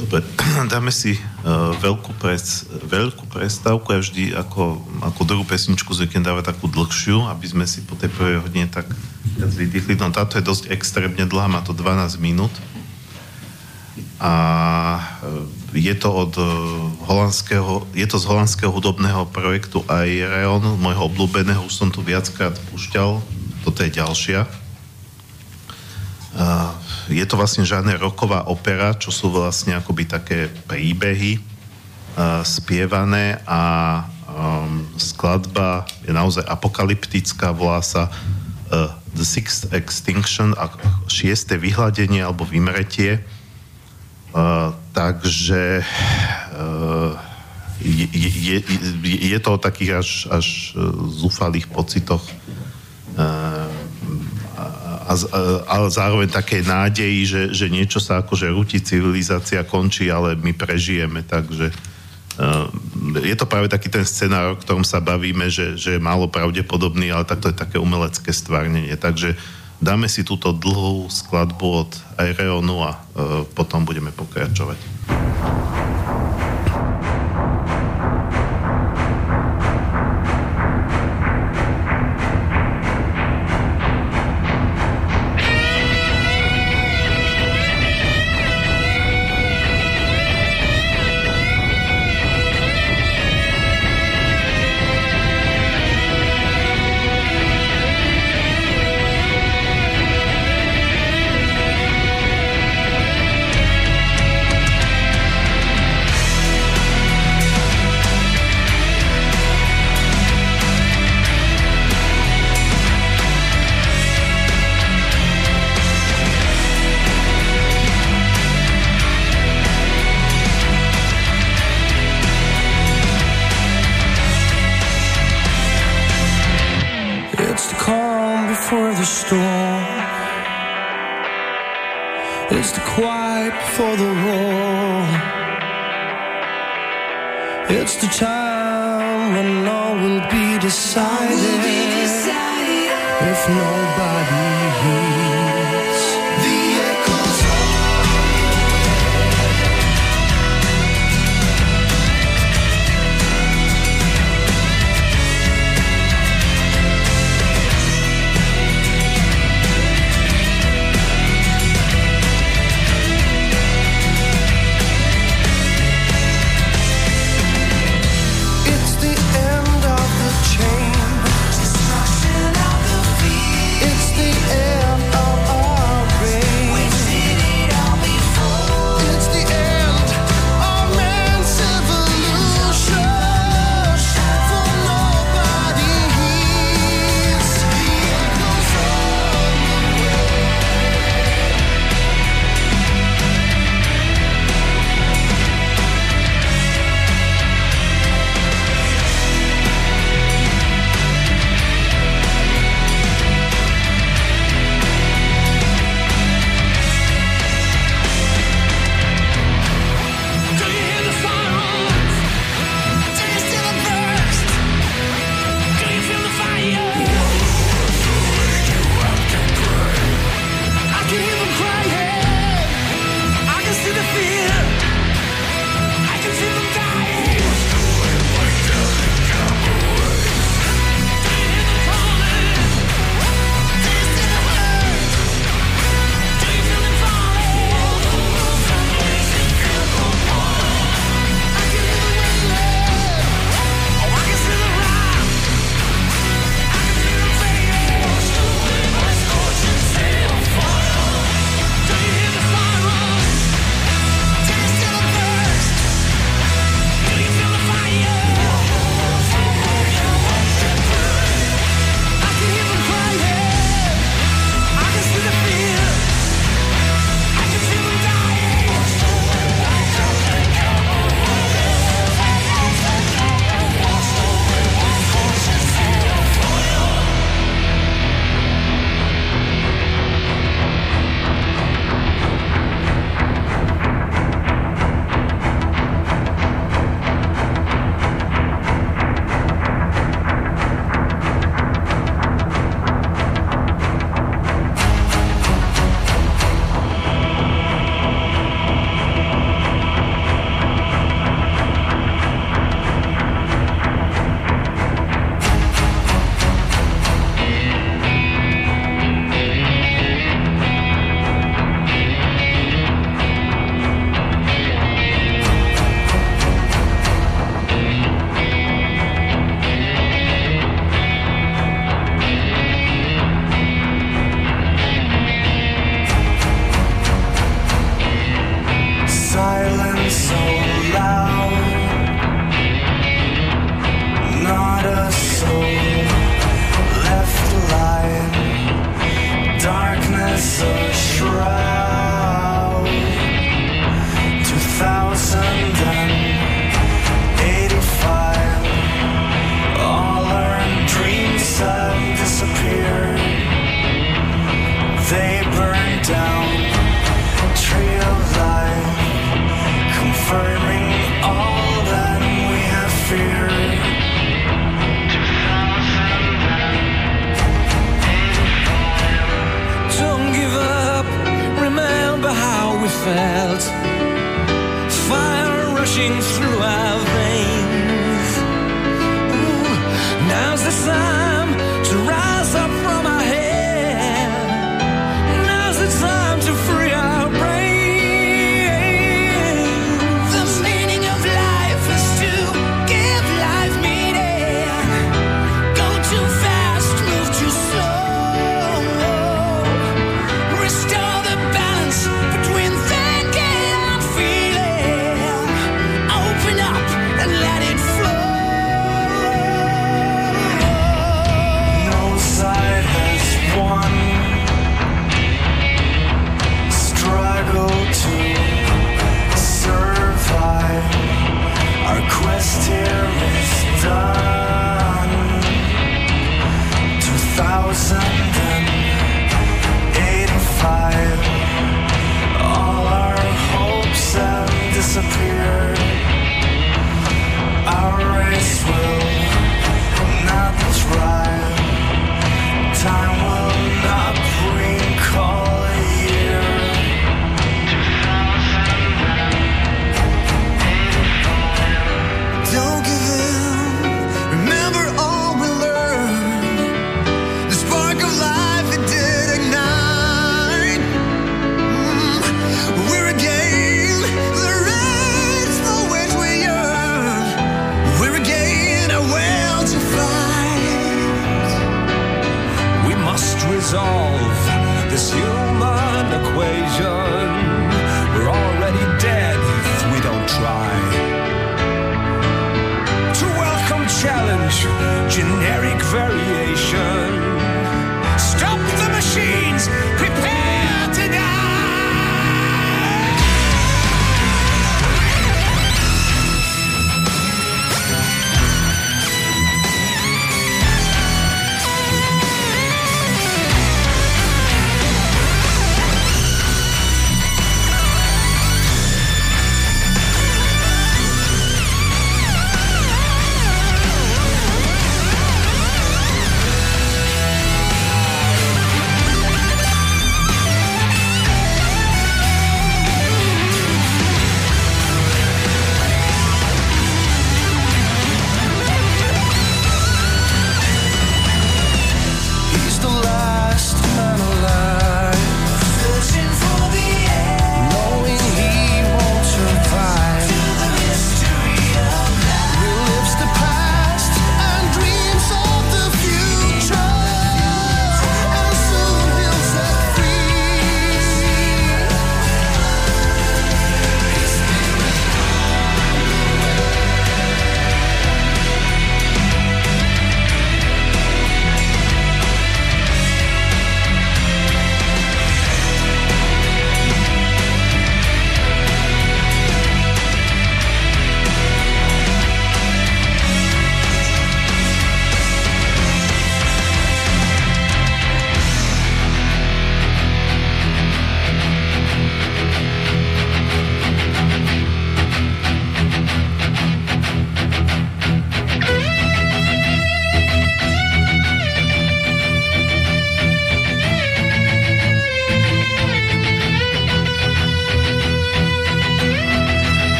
Dobre, dáme si uh, veľkú, pres, veľkú prestávku. Ja vždy ako, ako druhú pesničku zvyknem dávať takú dlhšiu, aby sme si po tej prvej hodine tak vydýchli. No táto je dosť extrémne dlhá, má to 12 minút. A e, je to od e, holandského, je to z holandského hudobného projektu Aereon, môjho obľúbeného, už som tu viackrát púšťal, toto je ďalšia. Uh, je to vlastne žiadne roková opera, čo sú vlastne akoby také príbehy uh, spievané a um, skladba je naozaj apokalyptická, volá sa uh, The Sixth Extinction, a šiesté vyhľadenie alebo vymretie. Uh, takže uh, je, je, je, je to o takých až, až zúfalých pocitoch a, ale zároveň také nádeji, že, že niečo sa akože rúti, civilizácia končí, ale my prežijeme, takže je to práve taký ten scenár, o ktorom sa bavíme, že, že je málo pravdepodobný, ale takto je také umelecké stvárnenie. Takže dáme si túto dlhú skladbu od Aereonu a uh, potom budeme pokračovať.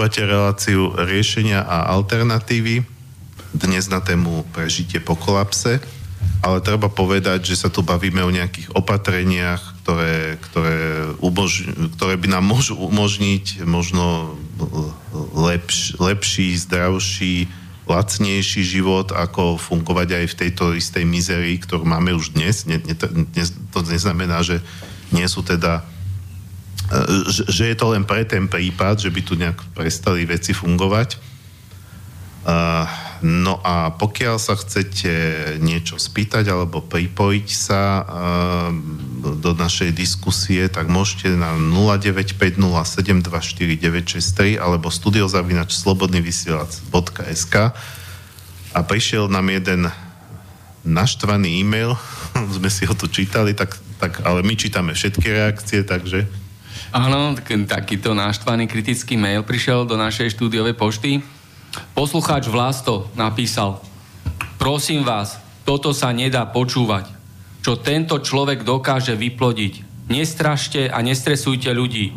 Počúvate reláciu riešenia a alternatívy. Dnes na tému prežitie po kolapse. Ale treba povedať, že sa tu bavíme o nejakých opatreniach, ktoré, ktoré, umož, ktoré by nám môžu umožniť možno lepš, lepší, zdravší, lacnejší život, ako fungovať aj v tejto istej mizerii, ktorú máme už dnes. Ne, ne, dnes to neznamená, že nie sú teda že, že je to len pre ten prípad, že by tu nejak prestali veci fungovať. No a pokiaľ sa chcete niečo spýtať alebo pripojiť sa uh, do našej diskusie, tak môžete na 0950724963 alebo studiozavinač slobodnyvysielac.sk a prišiel nám jeden naštvaný e-mail, sme si ho tu čítali, tak, tak, ale my čítame všetky reakcie, takže... Áno, tak- takýto náštvaný kritický mail prišiel do našej štúdiovej pošty. Poslucháč Vlasto napísal Prosím vás, toto sa nedá počúvať. Čo tento človek dokáže vyplodiť. Nestrašte a nestresujte ľudí.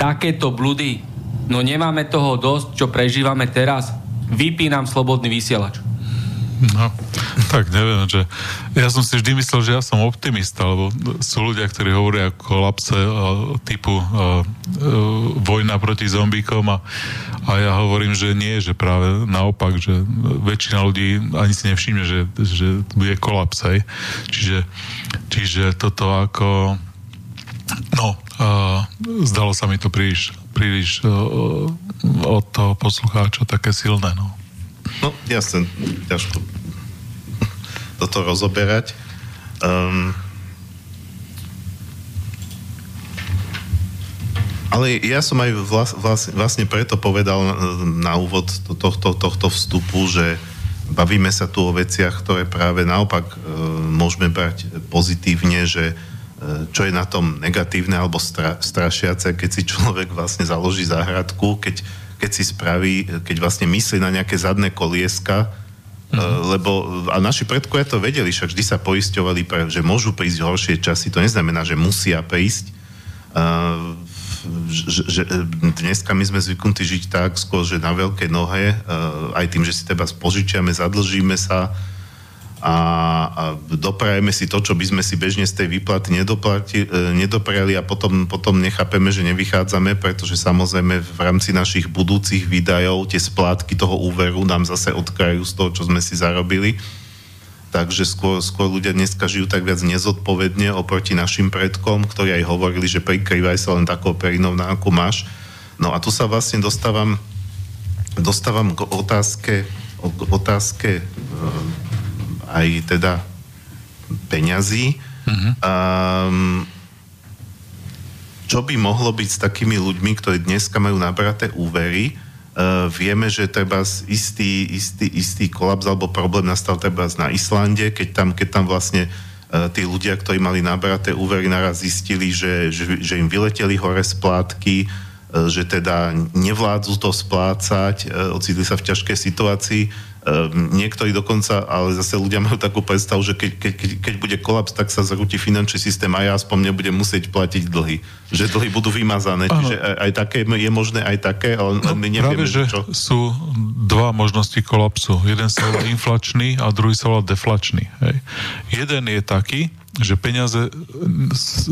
Takéto bludy. No nemáme toho dosť, čo prežívame teraz. Vypínam slobodný vysielač. No, tak neviem, že ja som si vždy myslel, že ja som optimista, lebo sú ľudia, ktorí hovoria o kolapse typu uh, uh, vojna proti zombíkom a, a ja hovorím, že nie, že práve naopak, že väčšina ľudí ani si nevšimne, že, že bude kolaps, hej. Čiže, čiže toto ako no, uh, zdalo sa mi to príliš, príliš uh, od toho poslucháča také silné, no. No, jasne, ťažko toto rozoberať. Um, ale ja som aj vlas, vlas, vlastne preto povedal na, úvod to, tohto, tohto vstupu, že bavíme sa tu o veciach, ktoré práve naopak e, môžeme brať pozitívne, že e, čo je na tom negatívne alebo stra, strašiace, keď si človek vlastne založí záhradku, keď, keď si spraví, keď vlastne myslí na nejaké zadné kolieska, mm-hmm. lebo a naši predkovia to vedeli, však vždy sa poisťovali, že môžu prísť horšie časy, to neznamená, že musia prísť. Uh, že, že dneska my sme zvyknutí žiť tak skôr, že na veľké nohe, uh, aj tým, že si teba spožičiame, zadlžíme sa a, a doprajeme si to, čo by sme si bežne z tej výplaty e, nedoprali a potom, potom nechápeme, že nevychádzame, pretože samozrejme v rámci našich budúcich výdajov tie splátky toho úveru nám zase odkrajú z toho, čo sme si zarobili. Takže skôr, skôr ľudia dneska žijú tak viac nezodpovedne oproti našim predkom, ktorí aj hovorili, že prikrývaj sa len takou perinou, na akú máš. No a tu sa vlastne dostávam, dostávam k otázke, k otázke e, aj teda peňazí. Mm-hmm. Um, čo by mohlo byť s takými ľuďmi, ktorí dneska majú nabraté úvery, Uh, vieme, že treba istý, istý, istý kolaps alebo problém nastal treba na Islande, keď tam, keď tam vlastne uh, tí ľudia, ktorí mali nabraté úvery, naraz zistili, že, že, že im vyleteli hore splátky, uh, že teda nevládzu to splácať, uh, ocitli sa v ťažkej situácii. Um, niektorí dokonca, ale zase ľudia majú takú predstavu, že keď, keď, keď bude kolaps, tak sa zrúti finančný systém a ja aspoň nebudem musieť platiť dlhy. Že dlhy budú vymazané. Ano. Čiže aj, aj také je možné, aj také, ale no, my nevieme, práve, že čo. sú dva možnosti kolapsu. Jeden sa volá inflačný a druhý sa volá deflačný. Hej. Jeden je taký, že peniaze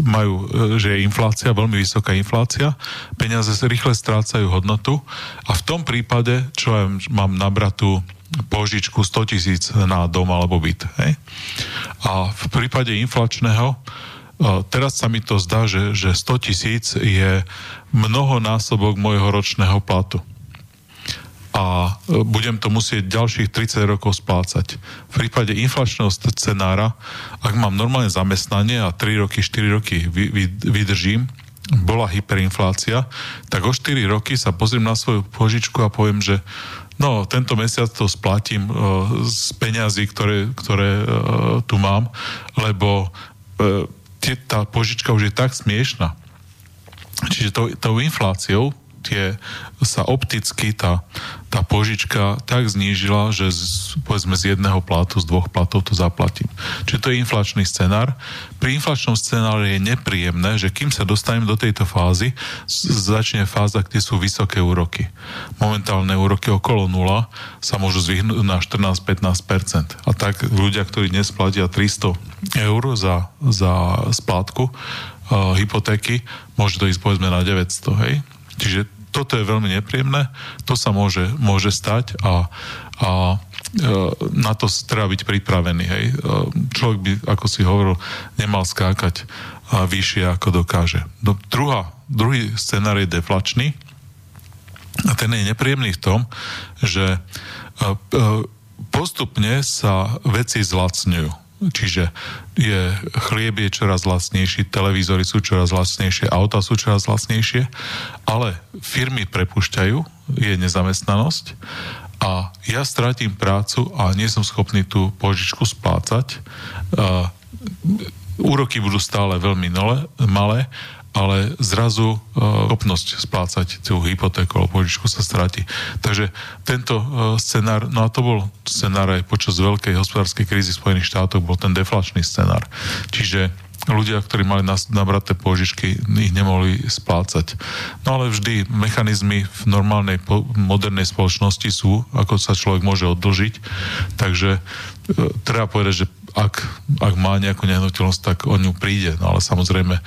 majú, e, že je inflácia, veľmi vysoká inflácia, peniaze rýchle strácajú hodnotu a v tom prípade, čo ja mám nabratú požičku 100 tisíc na dom alebo byt. Hej? A v prípade inflačného, e, teraz sa mi to zdá, že, že 100 tisíc je mnohonásobok môjho ročného platu. A e, budem to musieť ďalších 30 rokov splácať. V prípade inflačného scenára, ak mám normálne zamestnanie a 3 roky, 4 roky vy, vy, vydržím, bola hyperinflácia, tak o 4 roky sa pozriem na svoju požičku a poviem, že No, tento mesiac to splatím uh, z peňazí, ktoré, ktoré uh, tu mám, lebo tie, tá požička už je tak smiešná. Čiže to, tou infláciou tie, sa opticky tá, tá požička tak znížila, že z, povedzme z jedného platu, z dvoch platov to zaplatím. Čiže to je inflačný scenár. Pri inflačnom scenári je nepríjemné, že kým sa dostanem do tejto fázy, začne fáza, kde sú vysoké úroky. Momentálne úroky okolo nula sa môžu zvyhnúť na 14-15%. A tak ľudia, ktorí dnes platia 300 eur za, za splátku uh, hypotéky, môže to ísť povedzme na 900, hej? Čiže toto je veľmi nepríjemné, to sa môže, môže stať a, a e, na to treba byť pripravený. Hej. E, Človek by, ako si hovoril, nemal skákať a vyššie, ako dokáže. No, druhá, druhý scenár je deflačný a ten je nepríjemný v tom, že e, e, postupne sa veci zlacňujú. Čiže je, chlieb je čoraz lacnejší, televízory sú čoraz lacnejšie, auta sú čoraz lacnejšie, ale firmy prepušťajú, je nezamestnanosť a ja stratím prácu a nie som schopný tú požičku splácať. Uh, úroky budú stále veľmi nole, malé, ale zrazu uh, schopnosť splácať tú hypotéku alebo požičku sa stratí. Takže tento uh, scenár, no a to bol scenár aj počas veľkej hospodárskej krízy Spojených štátoch, bol ten deflačný scenár. Čiže ľudia, ktorí mali nabraté požičky, ich nemohli splácať. No ale vždy mechanizmy v normálnej modernej spoločnosti sú, ako sa človek môže oddlžiť. Takže e, treba povedať, že ak, ak má nejakú nehnuteľnosť, tak o ňu príde. No ale samozrejme e,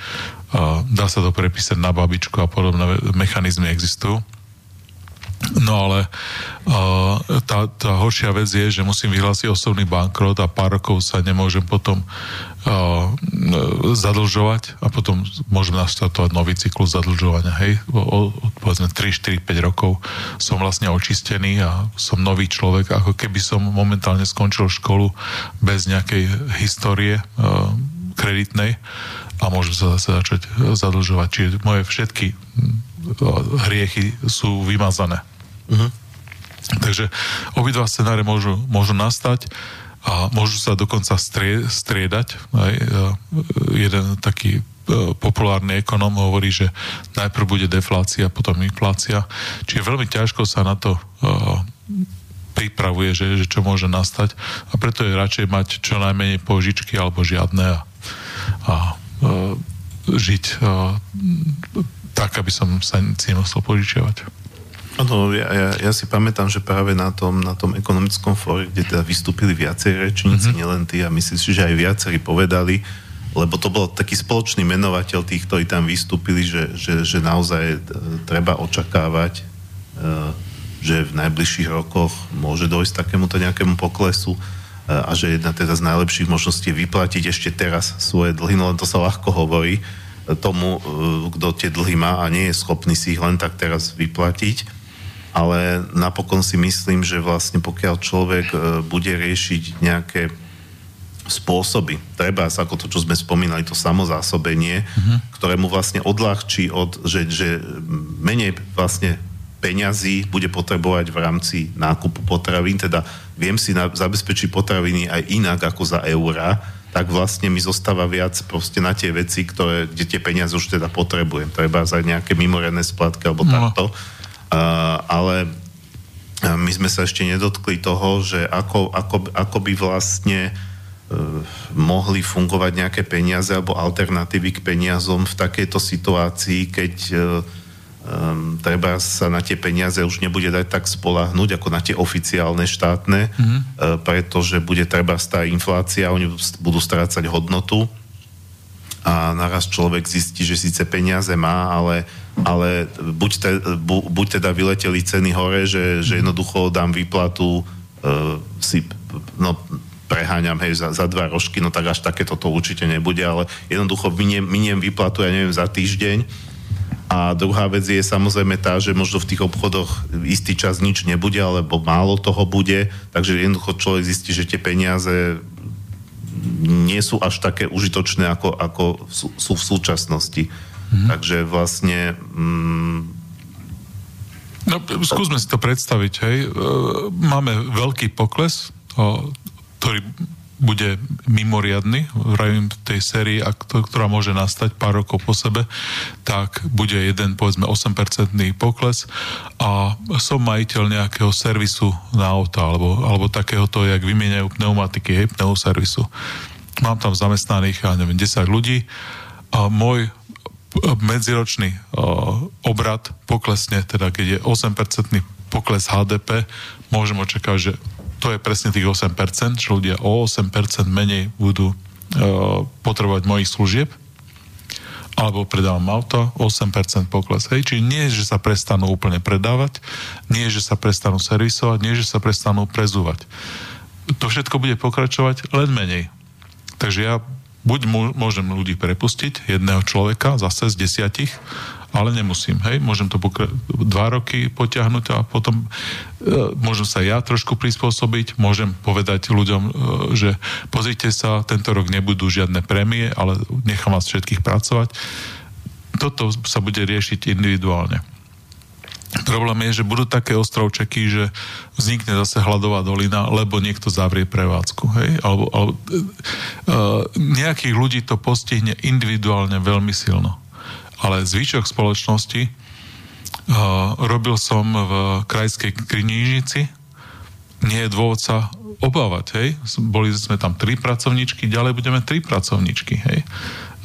dá sa to prepísať na babičku a podobné mechanizmy existujú. No ale tá, tá horšia vec je, že musím vyhlásiť osobný bankrot a pár rokov sa nemôžem potom uh, zadlžovať a potom môžem naštartovať nový cyklus zadlžovania. Hej, o, o, povedzme 3, 4, 5 rokov som vlastne očistený a som nový človek, ako keby som momentálne skončil školu bez nejakej histórie uh, kreditnej a môžem sa zase začať zadlžovať. Čiže moje všetky hriechy sú vymazané. Uh-huh. Takže obidva scenáre môžu, môžu nastať a môžu sa dokonca strie, striedať. Aj, jeden taký populárny ekonom hovorí, že najprv bude deflácia, potom inflácia. Čiže veľmi ťažko sa na to pripravuje, že, že čo môže nastať a preto je radšej mať čo najmenej požičky alebo žiadne a, a žiť uh, tak, aby som sa si nemusel požičiavať. Ano, ja, ja, ja si pamätám, že práve na tom, na tom ekonomickom fóre, kde teda vystúpili viacej rečníci, mm-hmm. nielen tí, a myslím si, že aj viacerí povedali, lebo to bol taký spoločný menovateľ tých, ktorí tam vystúpili, že, že, že naozaj e, treba očakávať, e, že v najbližších rokoch môže dojsť takémuto nejakému poklesu e, a že jedna teda z najlepších možností je vyplatiť ešte teraz svoje dlhy, no len to sa ľahko hovorí e, tomu, e, kto tie dlhy má a nie je schopný si ich len tak teraz vyplatiť ale napokon si myslím, že vlastne pokiaľ človek e, bude riešiť nejaké spôsoby, treba ako to, čo sme spomínali, to samozásobenie, mm-hmm. ktoré mu vlastne odľahčí od, že, že menej vlastne peňazí bude potrebovať v rámci nákupu potravín, teda viem si na, zabezpečiť potraviny aj inak ako za eurá, tak vlastne mi zostáva viac proste na tie veci, ktoré, kde tie peniaze už teda potrebujem. Treba za nejaké mimoriadne splatky alebo no. takto. Uh, ale my sme sa ešte nedotkli toho, že ako, ako, ako by vlastne uh, mohli fungovať nejaké peniaze alebo alternatívy k peniazom v takejto situácii, keď uh, um, treba sa na tie peniaze už nebude dať tak spolahnúť ako na tie oficiálne štátne, mm-hmm. uh, pretože bude treba tá inflácia, oni budú strácať hodnotu. A naraz človek zistí, že síce peniaze má, ale ale buď, te, bu, buď teda vyleteli ceny hore, že, že jednoducho dám výplatu uh, si, no preháňam, hej, za, za dva rožky, no tak až takéto to určite nebude, ale jednoducho miniem, miniem výplatu, ja neviem, za týždeň a druhá vec je samozrejme tá, že možno v tých obchodoch istý čas nič nebude, alebo málo toho bude, takže jednoducho človek zistí, že tie peniaze nie sú až také užitočné, ako, ako sú, sú v súčasnosti. Mm-hmm. Takže vlastne... Mm, no, skúsme si to predstaviť, hej. Máme veľký pokles, ktorý bude mimoriadny, vravím v tej sérii, ktorá môže nastať pár rokov po sebe, tak bude jeden, povedzme, 8% pokles a som majiteľ nejakého servisu na auta, alebo, alebo takéhoto, jak vymieňajú pneumatiky, hej, pneuservisu. Mám tam zamestnaných, ja neviem, 10 ľudí a môj medziročný obrad poklesne, teda keď je 8% pokles HDP, môžem očakávať, že to je presne tých 8%, že ľudia o 8% menej budú uh, potrebovať mojich služieb, alebo predávam auto, 8% pokles. Hej, čiže nie, že sa prestanú úplne predávať, nie, že sa prestanú servisovať, nie, že sa prestanú prezúvať. To všetko bude pokračovať len menej. Takže ja buď môžem ľudí prepustiť, jedného človeka zase z desiatich, ale nemusím, hej, môžem to pokra- dva roky potiahnuť a potom e, môžem sa ja trošku prispôsobiť, môžem povedať ľuďom, e, že pozrite sa, tento rok nebudú žiadne prémie, ale nechám vás všetkých pracovať. Toto sa bude riešiť individuálne. Problém je, že budú také ostrovčeky, že vznikne zase hladová dolina, lebo niekto zavrie prevádzku. Hej? Alebo, alebo e, e, nejakých ľudí to postihne individuálne veľmi silno. Ale zvyšok spoločnosti e, robil som v krajskej knižnici, nie je dôvod sa obávať, hej. Boli sme tam tri pracovníčky, ďalej budeme tri pracovníčky, hej.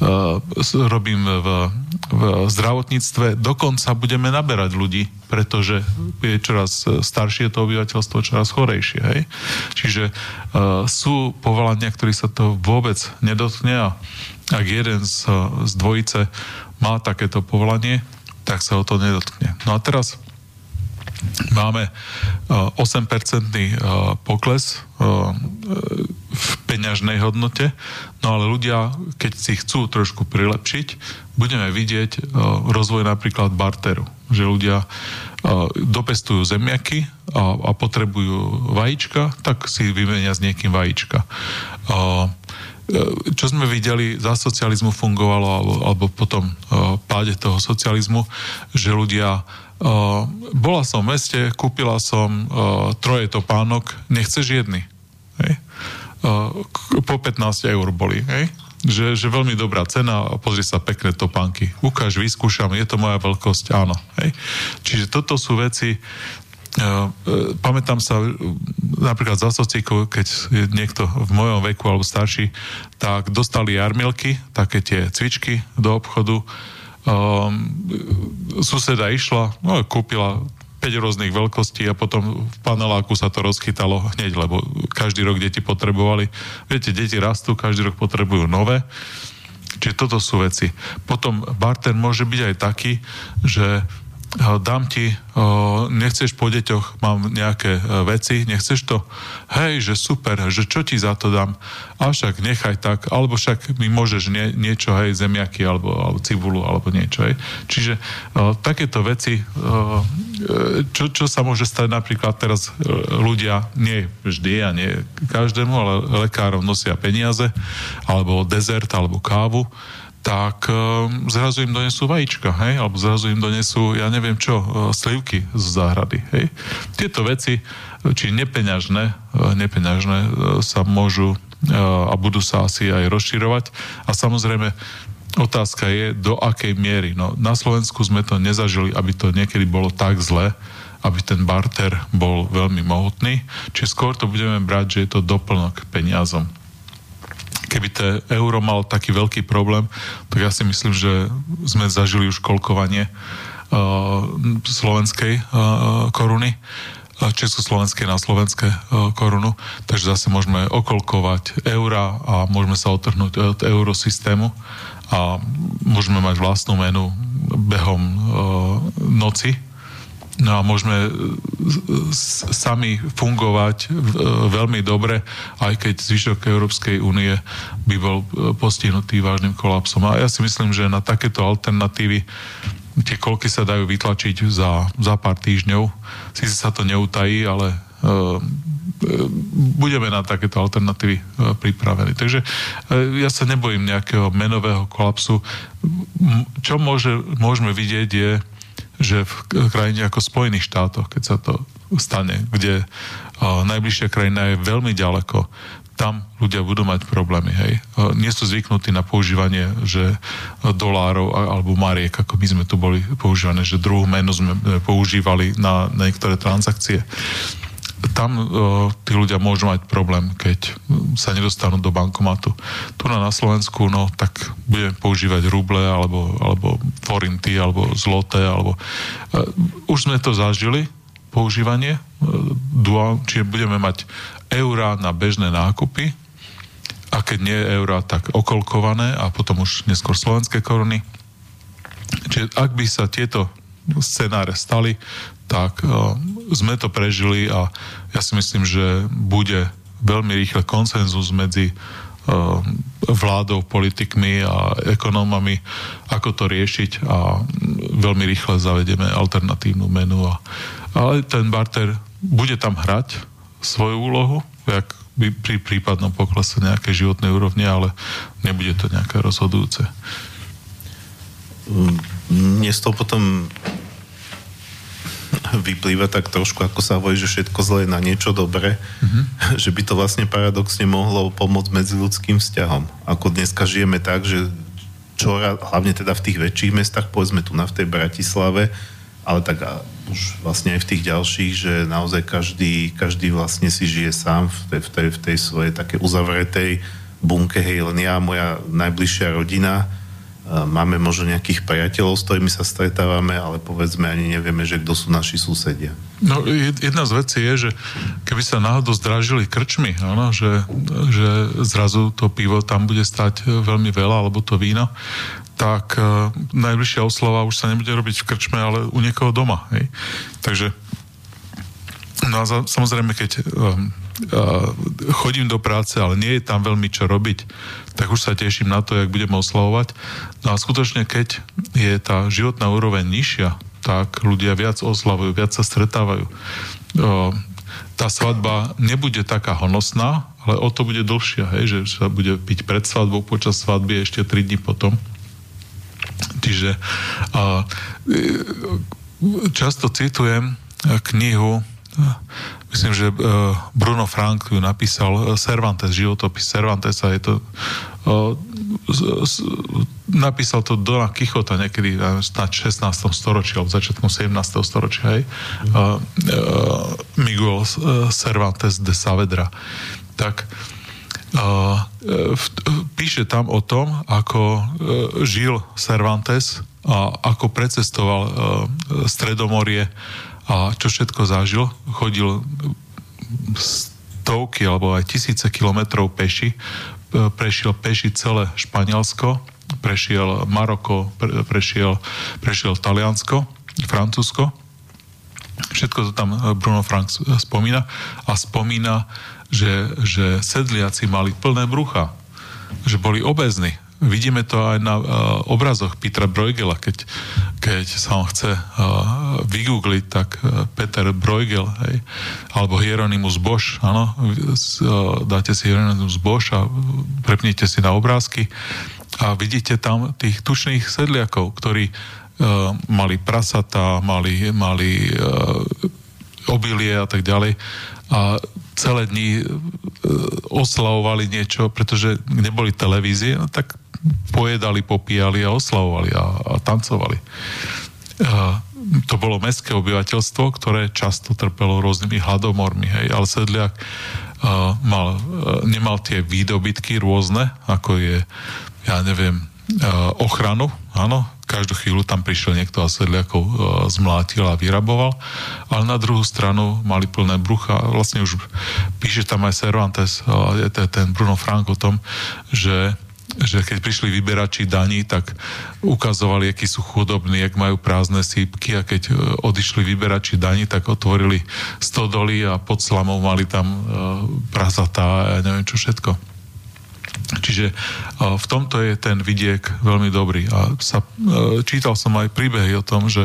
Uh, robím v, v zdravotníctve, dokonca budeme naberať ľudí, pretože je čoraz staršie to obyvateľstvo, čoraz chorejšie, hej. Čiže uh, sú povolania, ktorí sa to vôbec nedotkne a ak jeden z, z dvojice má takéto povolanie, tak sa o to nedotkne. No a teraz máme 8-percentný uh, uh, pokles uh, v peňažnej hodnote, no ale ľudia, keď si chcú trošku prilepšiť, budeme vidieť rozvoj napríklad barteru, že ľudia dopestujú zemiaky a, a potrebujú vajíčka, tak si vymenia s niekým vajíčka čo sme videli, za socializmu fungovalo, alebo, alebo potom uh, páde toho socializmu, že ľudia Uh, bola som v meste, kúpila som uh, troje topánok, nechceš jedny. Hej? Uh, po 15 eur boli. Hej? Že, že veľmi dobrá cena pozri sa pekné topánky. Ukáž, vyskúšam, je to moja veľkosť, áno. Hej? Čiže toto sú veci, pamätám sa napríklad za sociku, keď niekto v mojom veku alebo starší, tak dostali jarmilky, také tie cvičky do obchodu, um, suseda išla, no kúpila 5 rôznych veľkostí a potom v paneláku sa to rozchytalo hneď, lebo každý rok deti potrebovali. Viete, deti rastú, každý rok potrebujú nové. Čiže toto sú veci. Potom barter môže byť aj taký, že dám ti, nechceš po deťoch, mám nejaké e, veci, nechceš to? Hej, že super, že čo ti za to dám? A nechaj tak, alebo však mi môžeš nie, niečo, hej, zemiaky, alebo, alebo cibulu, alebo niečo, hej. Čiže takéto veci, e, čo, čo sa môže stať napríklad teraz e, ľudia, nie vždy a nie každému, ale lekárom nosia peniaze, alebo dezert, alebo kávu, tak uh, zrazu im donesú vajíčka, hej, alebo zrazu im donesú, ja neviem čo, uh, slivky z záhrady, hej. Tieto veci, či nepeňažné, uh, nepeňažné sa môžu a budú sa asi aj rozširovať. A samozrejme, otázka je, do akej miery. No, na Slovensku sme to nezažili, aby to niekedy bolo tak zle, aby ten barter bol veľmi mohutný. Čiže skôr to budeme brať, že je to doplnok peniazom keby to euro mal taký veľký problém, tak ja si myslím, že sme zažili už kolkovanie uh, slovenskej uh, koruny uh, československej na slovenské uh, korunu, takže zase môžeme okolkovať eura a môžeme sa otrhnúť od eurosystému a môžeme mať vlastnú menu behom uh, noci, No a môžeme e, sami fungovať e, veľmi dobre, aj keď zvyšok Európskej únie by bol e, postihnutý vážnym kolapsom. A ja si myslím, že na takéto alternatívy tie kolky sa dajú vytlačiť za, za pár týždňov. Sice sa to neutají, ale budeme na takéto alternatívy pripravení. Takže ja sa nebojím nejakého menového kolapsu. Čo môže, môžeme vidieť je, že v krajine ako Spojených štátoch, keď sa to stane, kde uh, najbližšia krajina je veľmi ďaleko, tam ľudia budú mať problémy, hej. E, Nie sú zvyknutí na používanie, že dolárov alebo mariek, ako my sme tu boli používané, že druhú menu sme e, používali na, na niektoré transakcie. Tam e, tí ľudia môžu mať problém, keď sa nedostanú do bankomatu. Tu na, Slovensku, no tak budeme používať ruble, alebo, alebo forinty, alebo zloté, alebo... E, už sme to zažili, používanie, e, duál, čiže budeme mať eurá na bežné nákupy, a keď nie eurá, tak okolkované a potom už neskôr slovenské koruny. Čiže ak by sa tieto scenáre stali, tak uh, sme to prežili a ja si myslím, že bude veľmi rýchle konsenzus medzi uh, vládou, politikmi a ekonómami, ako to riešiť a veľmi rýchle zavedeme alternatívnu menu. A, ale ten barter bude tam hrať svoju úlohu, jak by pri prípadnom poklese nejaké životnej úrovne, ale nebude to nejaké rozhodujúce. Mne z toho potom vyplýva tak trošku, ako sa hovorí, že všetko zlé je na niečo dobré, mm-hmm. že by to vlastne paradoxne mohlo pomôcť medzi ľudským vzťahom. Ako dneska žijeme tak, že čora, hlavne teda v tých väčších mestách, povedzme tu na v tej Bratislave, ale tak už vlastne aj v tých ďalších, že naozaj každý, každý vlastne si žije sám v tej, v tej, v tej svojej také uzavretej bunke, hej, len ja moja najbližšia rodina, máme možno nejakých priateľov, s ktorými sa stretávame, ale povedzme ani nevieme, že kto sú naši susedia. No, jed- jedna z vecí je, že keby sa náhodou zdražili krčmy, áno, že, že zrazu to pivo tam bude stať e, veľmi veľa, alebo to víno, tak uh, najbližšia oslava už sa nebude robiť v krčme, ale u niekoho doma. Hej? Takže No a samozrejme, keď um, uh, chodím do práce, ale nie je tam veľmi čo robiť, tak už sa teším na to, jak budeme oslavovať. No a skutočne, keď je tá životná úroveň nižšia, tak ľudia viac oslavujú, viac sa stretávajú. Uh, tá svadba nebude taká honosná, ale o to bude dlhšia, hej, že sa bude piť pred svadbou, počas svadby ešte 3 dní potom. Čiže uh, často citujem knihu myslím, že Bruno Frank ju napísal Cervantes, životopis Cervantesa je to napísal to Dona Kichota niekedy na 16. storočí alebo začiatkom 17. storočia hej? Miguel Cervantes de Saavedra tak píše tam o tom, ako žil Cervantes a ako precestoval Stredomorie a čo všetko zažil. Chodil stovky alebo aj tisíce kilometrov peši, prešiel peši celé Španielsko, prešiel Maroko, pre, prešiel, prešiel Taliansko, Francúzsko. Všetko to tam Bruno Frank spomína a spomína, že, že sedliaci mali plné brucha, že boli obezní, Vidíme to aj na uh, obrazoch Petra Bruegela, keď, keď sa on chce uh, vygoogliť, tak uh, Peter Bruegel, hej, alebo Hieronymus Bosch, áno, uh, dáte si Hieronymus Bosch a prepnite si na obrázky a vidíte tam tých tučných sedliakov, ktorí uh, mali prasata, mali, mali uh, obilie a tak ďalej a celé dni oslavovali niečo, pretože neboli televízie, no tak pojedali, popíjali a oslavovali a, a tancovali. A to bolo mestské obyvateľstvo, ktoré často trpelo rôznymi hladomormi, hej, ale sedliak uh, mal, uh, nemal tie výdobytky rôzne, ako je, ja neviem, uh, ochranu, áno, každú chvíľu tam prišiel niekto a sedliakov uh, zmlátil a vyraboval, ale na druhú stranu mali plné brucha. Vlastne už píše tam aj Cervantes, uh, ten Bruno Frank o tom, že že keď prišli vyberači daní, tak ukazovali, akí sú chudobní, jak majú prázdne sípky a keď e, odišli vyberači daní, tak otvorili stodoly a pod slamou mali tam uh, prazatá a neviem čo všetko. Čiže uh, v tomto je ten vidiek veľmi dobrý. A sa, čítal som aj príbehy o tom, že,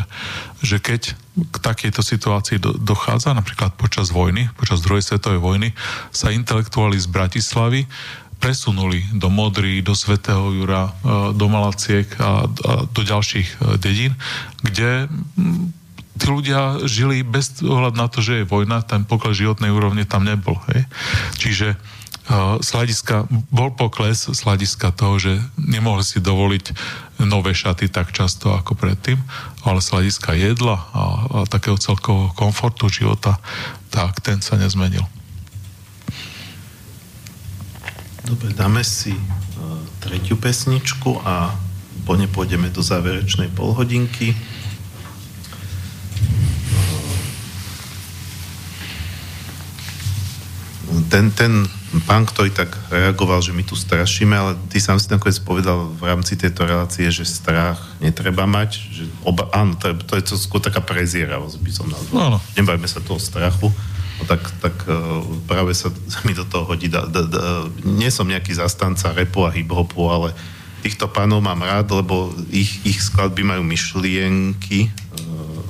že keď k takejto situácii do, dochádza, napríklad počas vojny, počas druhej svetovej vojny, sa intelektuáli z Bratislavy presunuli do Modry, do Svetého Jura, do Malaciek a, a do ďalších dedín, kde tí ľudia žili bez ohľad na to, že je vojna, ten poklad životnej úrovne tam nebol. Hej? Čiže z hľadiska, bol pokles z hľadiska toho, že nemohli si dovoliť nové šaty tak často ako predtým, ale z jedla a, a takého celkového komfortu života, tak ten sa nezmenil. Dobre, dáme si uh, tretiu pesničku a po ne pôjdeme do záverečnej polhodinky. ten, ten pán, ktorý tak reagoval, že my tu strašíme, ale ty sám si nakoniec povedal v rámci tejto relácie, že strach netreba mať, že oba, áno, to je, to je skôr taká prezieravosť, by som nazval. Áno. Nebajme sa toho strachu, no tak, tak uh, práve sa mi do toho hodí. Da, da, da, nie som nejaký zastanca repu a hip-hopu, ale týchto pánov mám rád, lebo ich, ich skladby majú myšlienky, uh,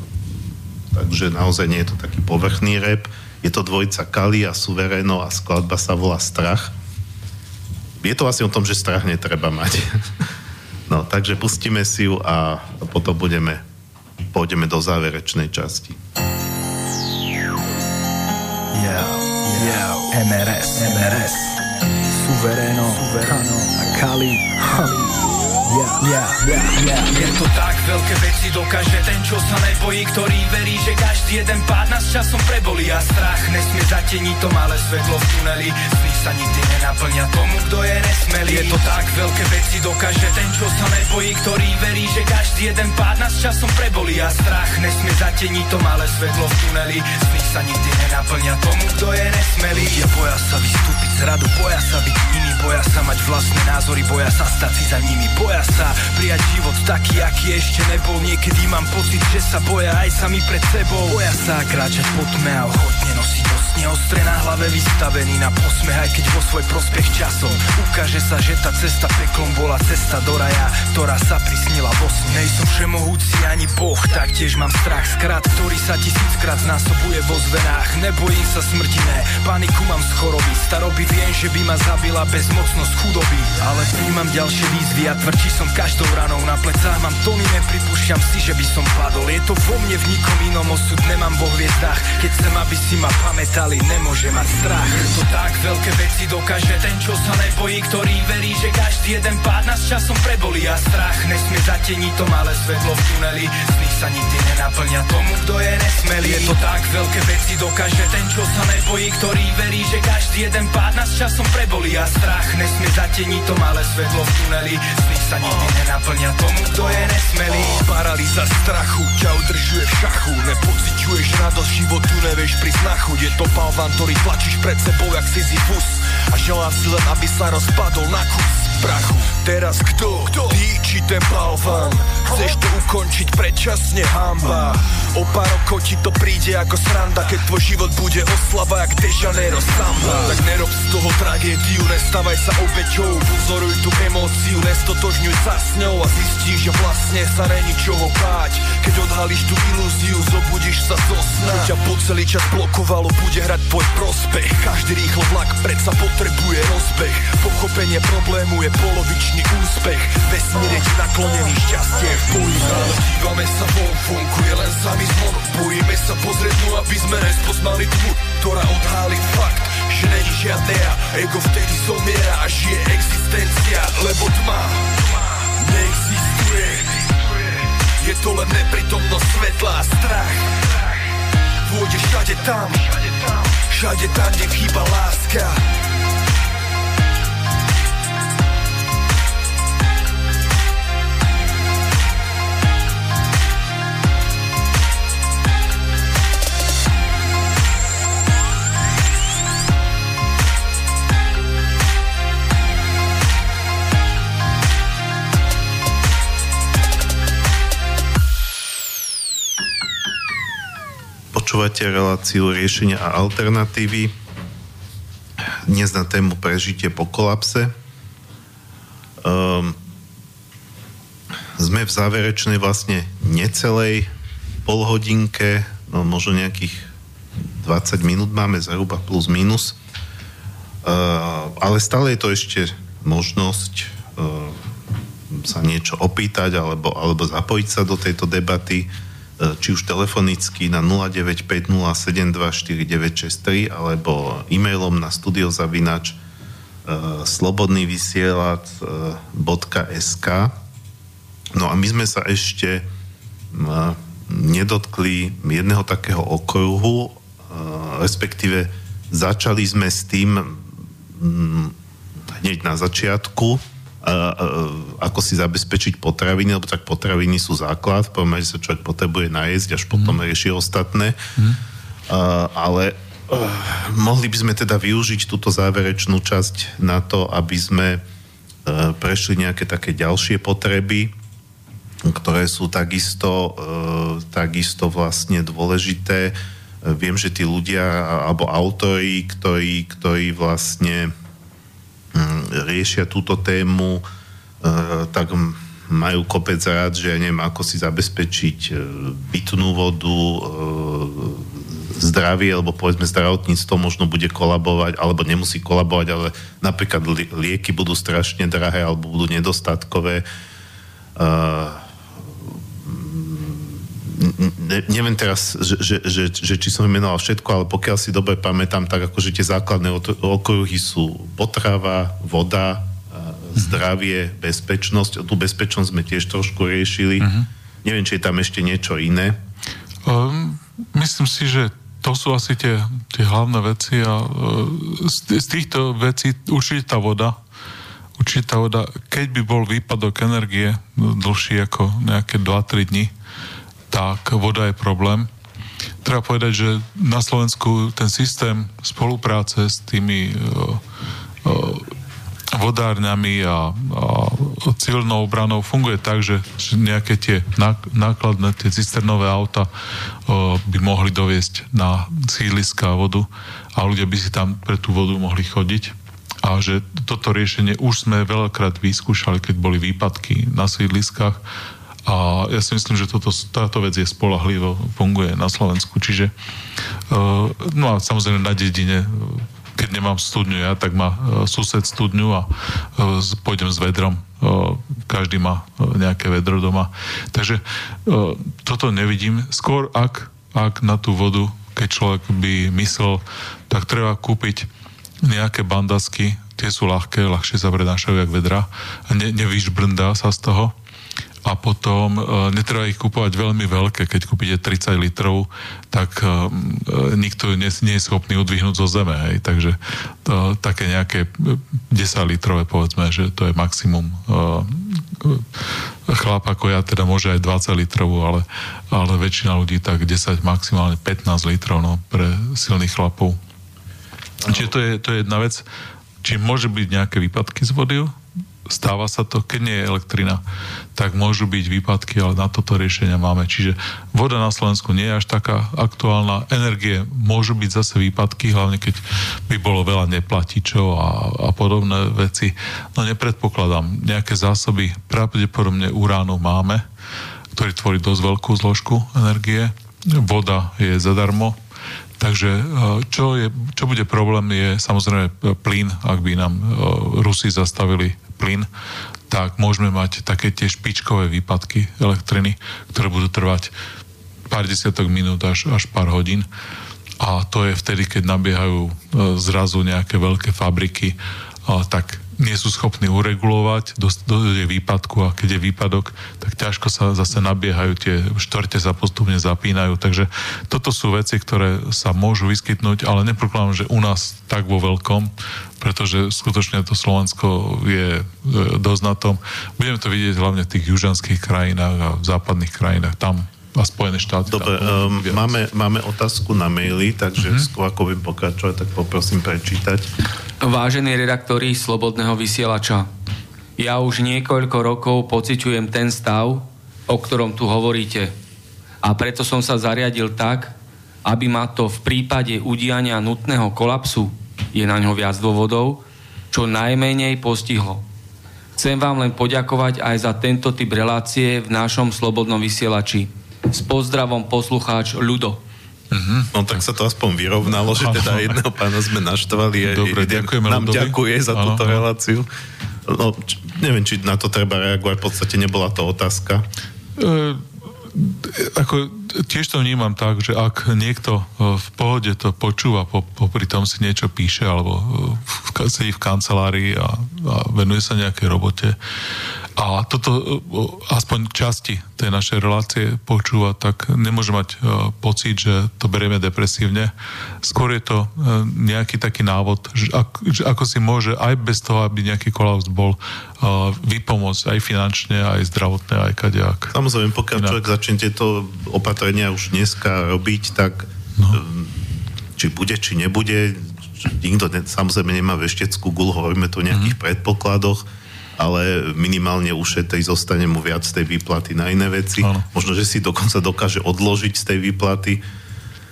takže naozaj nie je to taký povrchný rap. Je to dvojica Kali a Suvereno a skladba sa volá Strach. Je to asi o tom, že strach netreba mať. No, takže pustíme si ju a potom budeme, pôjdeme do záverečnej časti. Yeah, yeah, MRS, MRS, Suvereno, Suvereno. A Kali, Kali. Yeah, yeah, yeah. Je to tak, veľké veci dokáže ten, čo sa nebojí, ktorý verí, že každý jeden pád nás časom prebolí a strach nesmie zateniť to malé svetlo v tuneli. Sny sa nikdy nenaplňa tomu, kto je nesmelý. Je to tak, veľké veci dokáže ten, čo sa nebojí, ktorý verí, že každý jeden pád nás časom prebolí a strach nesmie zateniť to malé svetlo v tuneli. Sny sa nikdy nenaplňa tomu, kto je nesmelý. Ja boja sa vystúpiť z radu, boja sa byť iný, boja sa mať vlastné názory, boja sa stať si za nimi, boja sa prijať život taký, aký ešte nebol. Niekedy mám pocit, že sa boja aj sami pred sebou. Boja sa kráčať po tme a ochotne nosiť osne ostre na hlave vystavený na posmech, aj keď vo svoj prospech časom. Ukáže sa, že tá cesta peklom bola cesta do raja, ktorá sa prisnila vo sne. Nej som všemohúci ani boh, taktiež mám strach skrat, ktorý sa tisíckrát znásobuje vo zvenách. Nebojím sa smrti, ne, paniku mám z choroby. Staroby viem, že by ma zabila bezmocnosť chudoby. Ale príjmam ďalšie výzvy a tvrdší som každou ranou na plecách. Mám tony, nepripúšťam si, že by som padol. Je to vo mne v nikom inom osud, nemám vo hviezdách. Keď chcem, aby si ma pamätali, nemôže mať strach. Je to tak, veľké veci dokáže ten, čo sa nebojí, ktorý verí, že každý jeden pád nás časom prebolí a strach nesmie zateniť to malé svetlo v tuneli. Sny sa nikdy nenaplňa tomu, kto je nesmelý. Je to tak, veľké veci dokáže ten, čo sa nebojí, ktorý verí, že každý jeden pád nás časom prebolí a strach nesmie zateniť to malé svetlo v tuneli. Sny sa nikdy nenaplňa tomu, kto je nesmelý. Paralýza strachu ťa udržuje v šachu. Nepociťuješ radosť životu, nevieš pri znachu Je to balvan, ktorý tlačíš pred sebou jak Sisyphus. A želá si len, aby sa rozpadol na kus prachu. Teraz kto? kto? Ty ten balvan? Chceš to ukončiť predčasne hamba. O pár rokov ti to príde ako sranda Keď tvoj život bude oslava jak De Janeiro samba. Tak nerob z toho tragédiu, nestávaj sa obeťou. Pozoruj tú emóciu, nestotožňuj sa s ňou A zistíš, že vlastne sa není čoho báť. Keď odhalíš tú ilúziu, zobudíš sa zo sna. Čo ťa po celý čas blokovalo, bude hrať tvoj prospech. Každý rýchlo vlak predsa potrebuje rozbeh. Pochopenie problému je polovičný úspech. Vesmír je ti naklonený šťastie. V boji Ale dívame sa von, vonku je len samý zvon. Bojíme sa pozrieť no, aby sme nespoznali tmu Ktorá odhalí fakt, že není žiadne ja. Ego vtedy zomiera a žije existencia Lebo tma neexistuje. Je to len neprítomnosť svetla a strach. Pôjde všade tam Všade tam, kde chýba láska Počúvate reláciu riešenia a alternatívy. Dnes na tému prežitie po kolapse. Um, sme v záverečnej vlastne necelej polhodinke, no možno nejakých 20 minút máme zhruba plus minus. Uh, ale stále je to ešte možnosť uh, sa niečo opýtať alebo, alebo zapojiť sa do tejto debaty či už telefonicky na 0950724963 alebo e-mailom na studiozavinač slobodný vysielač e, No a my sme sa ešte nedotkli jedného takého okruhu, uh, respektíve začali sme s tým mm, hneď na začiatku, ako si zabezpečiť potraviny, lebo tak potraviny sú základ, prvom rade sa človek potrebuje najesť, až potom mm. rieši ostatné. Mm. Ale uh, mohli by sme teda využiť túto záverečnú časť na to, aby sme uh, prešli nejaké také ďalšie potreby, ktoré sú takisto, e, takisto vlastne dôležité. Viem, že tí ľudia alebo autori, ktorí, ktorí vlastne riešia túto tému, e, tak majú kopec rád, že neviem, ako si zabezpečiť bytnú vodu, zdravie, alebo povedzme zdravotníctvo možno bude kolabovať, alebo nemusí kolabovať, ale napríklad lieky budú strašne drahé, alebo budú nedostatkové. Uh, ne, neviem teraz, že, že, že, že či som vymenoval všetko, ale pokiaľ si dobre pamätám, tak akože tie základné okruhy sú potrava, voda, zdravie, bezpečnosť. Tú bezpečnosť sme tiež trošku riešili. Uh-huh. Neviem, či je tam ešte niečo iné. Um, myslím si, že to sú asi tie, tie hlavné veci a uh, z, z týchto vecí určite tá voda, určite tá voda, keď by bol výpadok energie dlhší ako nejaké 2-3 dní, tak voda je problém. Treba povedať, že na Slovensku ten systém spolupráce s tými uh, uh, vodárňami a, a civilnou obranou funguje tak, že, nejaké tie nákladné, tie cisternové auta uh, by mohli doviesť na sídliska vodu a ľudia by si tam pre tú vodu mohli chodiť a že toto riešenie už sme veľakrát vyskúšali, keď boli výpadky na sídliskách a ja si myslím, že toto, táto vec je spolahlivo, funguje na Slovensku. Čiže, uh, no a samozrejme na dedine, keď nemám studňu ja, tak má uh, sused studňu a uh, pôjdem s vedrom. Každý má nejaké vedro doma. Takže toto nevidím. Skôr ak, ak na tú vodu, keď človek by myslel, tak treba kúpiť nejaké bandasky, tie sú ľahké, ľahšie sa prenášajú jak vedra ne, nevyšbrndá sa z toho a potom e, netreba ich kúpovať veľmi veľké. Keď kúpite 30 litrov, tak e, e, nikto nie, nie je schopný udvihnúť zo zeme. Hej. Takže to, také nejaké 10 litrové, povedzme, že to je maximum. Chlap ako ja teda môže aj 20 litrovú, ale, ale väčšina ľudí tak 10, maximálne 15 litrov no, pre silných chlapov. Čiže to je, to je jedna vec. Či môže byť nejaké výpadky z vody, stáva sa to, keď nie je elektrina, tak môžu byť výpadky, ale na toto riešenia máme. Čiže voda na Slovensku nie je až taká aktuálna. Energie môžu byť zase výpadky, hlavne keď by bolo veľa neplatičov a, a podobné veci. No nepredpokladám. Nejaké zásoby pravdepodobne uránu máme, ktorý tvorí dosť veľkú zložku energie. Voda je zadarmo, Takže e, čo, je, čo bude problém je samozrejme plyn, ak by nám e, Rusi zastavili plyn, tak môžeme mať také tie špičkové výpadky elektriny, ktoré budú trvať pár desiatok minút až, až pár hodín. A to je vtedy, keď nabiehajú e, zrazu nejaké veľké fabriky, tak nie sú schopní uregulovať, dojde výpadku a keď je výpadok, tak ťažko sa zase nabiehajú, tie štvrte sa postupne zapínajú. Takže toto sú veci, ktoré sa môžu vyskytnúť, ale neprekladám, že u nás tak vo veľkom, pretože skutočne to Slovensko je e, dosť na tom. Budeme to vidieť hlavne v tých južanských krajinách a v západných krajinách. Tam a Spojené štáty. Dobre, um, máme, máme otázku na maily, takže uh-huh. skôr ako budem pokračovať, tak poprosím prečítať. Vážení redaktori Slobodného vysielača, ja už niekoľko rokov pociťujem ten stav, o ktorom tu hovoríte. A preto som sa zariadil tak, aby ma to v prípade udiania nutného kolapsu, je na ňo viac dôvodov, čo najmenej postihlo. Chcem vám len poďakovať aj za tento typ relácie v našom Slobodnom vysielači. S pozdravom poslucháč Ľudo. Uh-huh. No tak sa to aspoň vyrovnalo, že teda jedného pána sme naštvali a Dobre, ďakujeme nám Ludovi. ďakuje za ano, túto reláciu. No, č- neviem, či na to treba reagovať, v podstate nebola to otázka. E, ako tiež to vnímam tak, že ak niekto e, v pohode to počúva, po, popri tom si niečo píše, alebo e, v, sedí v kancelárii a, a venuje sa nejakej robote a toto e, aspoň časti tej našej relácie počúva, tak nemôže mať pocit, že to berieme depresívne. Skôr je to nejaký taký návod, že, ak, že ako si môže aj bez toho, aby nejaký kolaps bol, vypomôcť aj finančne, aj zdravotne, aj kadejak. Samozrejme, pokiaľ Inak. človek začne tieto opatrenia už dneska robiť, tak No. či bude, či nebude, nikto ne, samozrejme nemá vešteckú gulu, hovoríme tu o nejakých Mhm. predpokladoch, ale minimálne ušetrí, zostane mu viac tej výplaty na iné veci. Áno. Možno, že si dokonca dokáže odložiť z tej výplaty.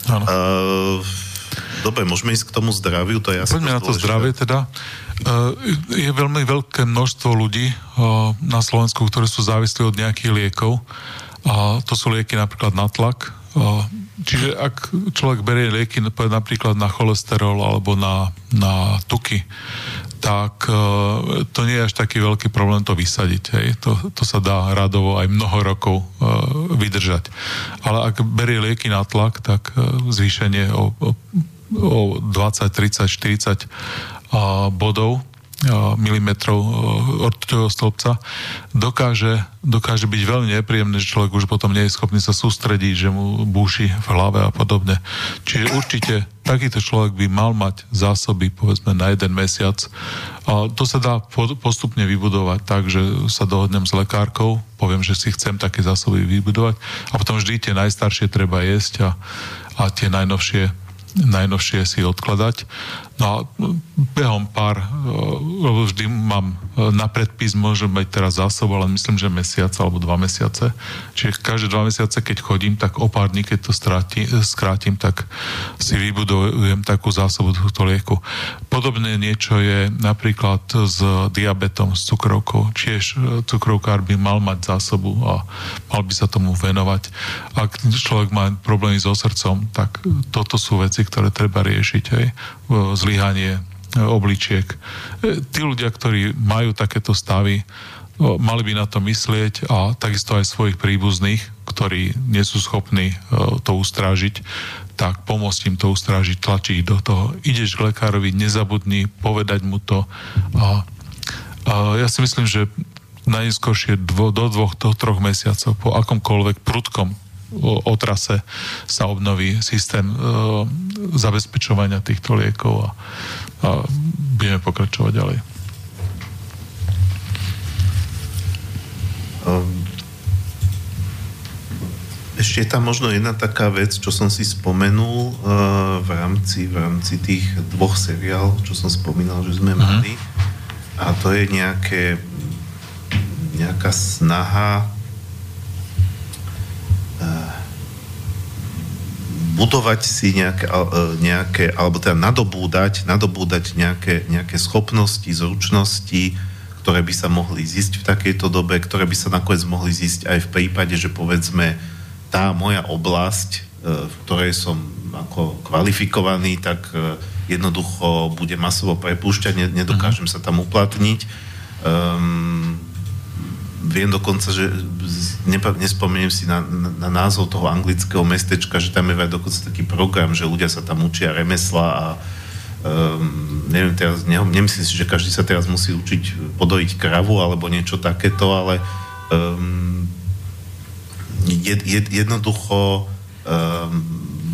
Áno. Uh, dobre, môžeme ísť k tomu zdraviu, to je asi Poďme na to zdravie teda. Uh, je veľmi veľké množstvo ľudí uh, na Slovensku, ktorí sú závislí od nejakých liekov. A to sú lieky napríklad na tlak. Uh, čiže ak človek berie lieky napríklad na cholesterol alebo na, na tuky, tak uh, to nie je až taký veľký problém to vysadiť. Hej. To, to sa dá radovo aj mnoho rokov uh, vydržať. Ale ak berie lieky na tlak, tak uh, zvýšenie o, o o 20, 30, 40 a, bodov a, ortuťového stĺpca dokáže, dokáže byť veľmi nepríjemné, že človek už potom nie je schopný sa sústrediť, že mu búši v hlave a podobne. Čiže určite takýto človek by mal mať zásoby povedzme na jeden mesiac. A to sa dá po- postupne vybudovať tak, že sa dohodnem s lekárkou, poviem, že si chcem také zásoby vybudovať a potom vždy tie najstaršie treba jesť a, a tie najnovšie najnovšie si odkladať. No a behom pár, e, lebo vždy mám e, na predpis, môžem mať teraz zásobu, ale myslím, že mesiac alebo dva mesiace. Čiže každé dva mesiace, keď chodím, tak o pár dní, keď to stráti, e, skrátim, tak si vybudujem takú zásobu tohto lieku. Podobne niečo je napríklad s diabetom, s cukrovkou. Čiže cukrovkár by mal mať zásobu a mal by sa tomu venovať. Ak človek má problémy so srdcom, tak toto sú veci, ktoré treba riešiť. Hej? Zlyhanie e, obličiek. E, Tí ľudia, ktorí majú takéto stavy, o, mali by na to myslieť a takisto aj svojich príbuzných, ktorí nie sú schopní to ustrážiť, tak pomôcť im to ustrážiť, tlačiť do toho. Ideš k lekárovi, nezabudni povedať mu to a, a ja si myslím, že najskôršie dvo, do dvoch, do troch mesiacov po akomkoľvek prudkom o, otrase sa obnoví systém e, zabezpečovania týchto liekov a, a budeme pokračovať ďalej. Um, ešte je tam možno jedna taká vec, čo som si spomenul uh, v, rámci, v rámci tých dvoch seriálov, čo som spomínal, že sme mali. A to je nejaké, nejaká snaha budovať si nejaké, e, nejaké alebo teda nadobúdať, nadobúdať nejaké, nejaké schopnosti, zručnosti, ktoré by sa mohli zísť v takejto dobe, ktoré by sa nakoniec mohli zísť aj v prípade, že povedzme tá moja oblasť, e, v ktorej som ako kvalifikovaný, tak e, jednoducho bude masovo prepúšťať, ne- nedokážem sa tam uplatniť. Um, viem dokonca, že nepa- nespomeniem si na, na, na názov toho anglického mestečka, že tam je aj dokonca taký program, že ľudia sa tam učia remesla a um, neviem teraz, ne, nemyslím si, že každý sa teraz musí učiť podojiť kravu alebo niečo takéto, ale um, jed, jed, jednoducho um,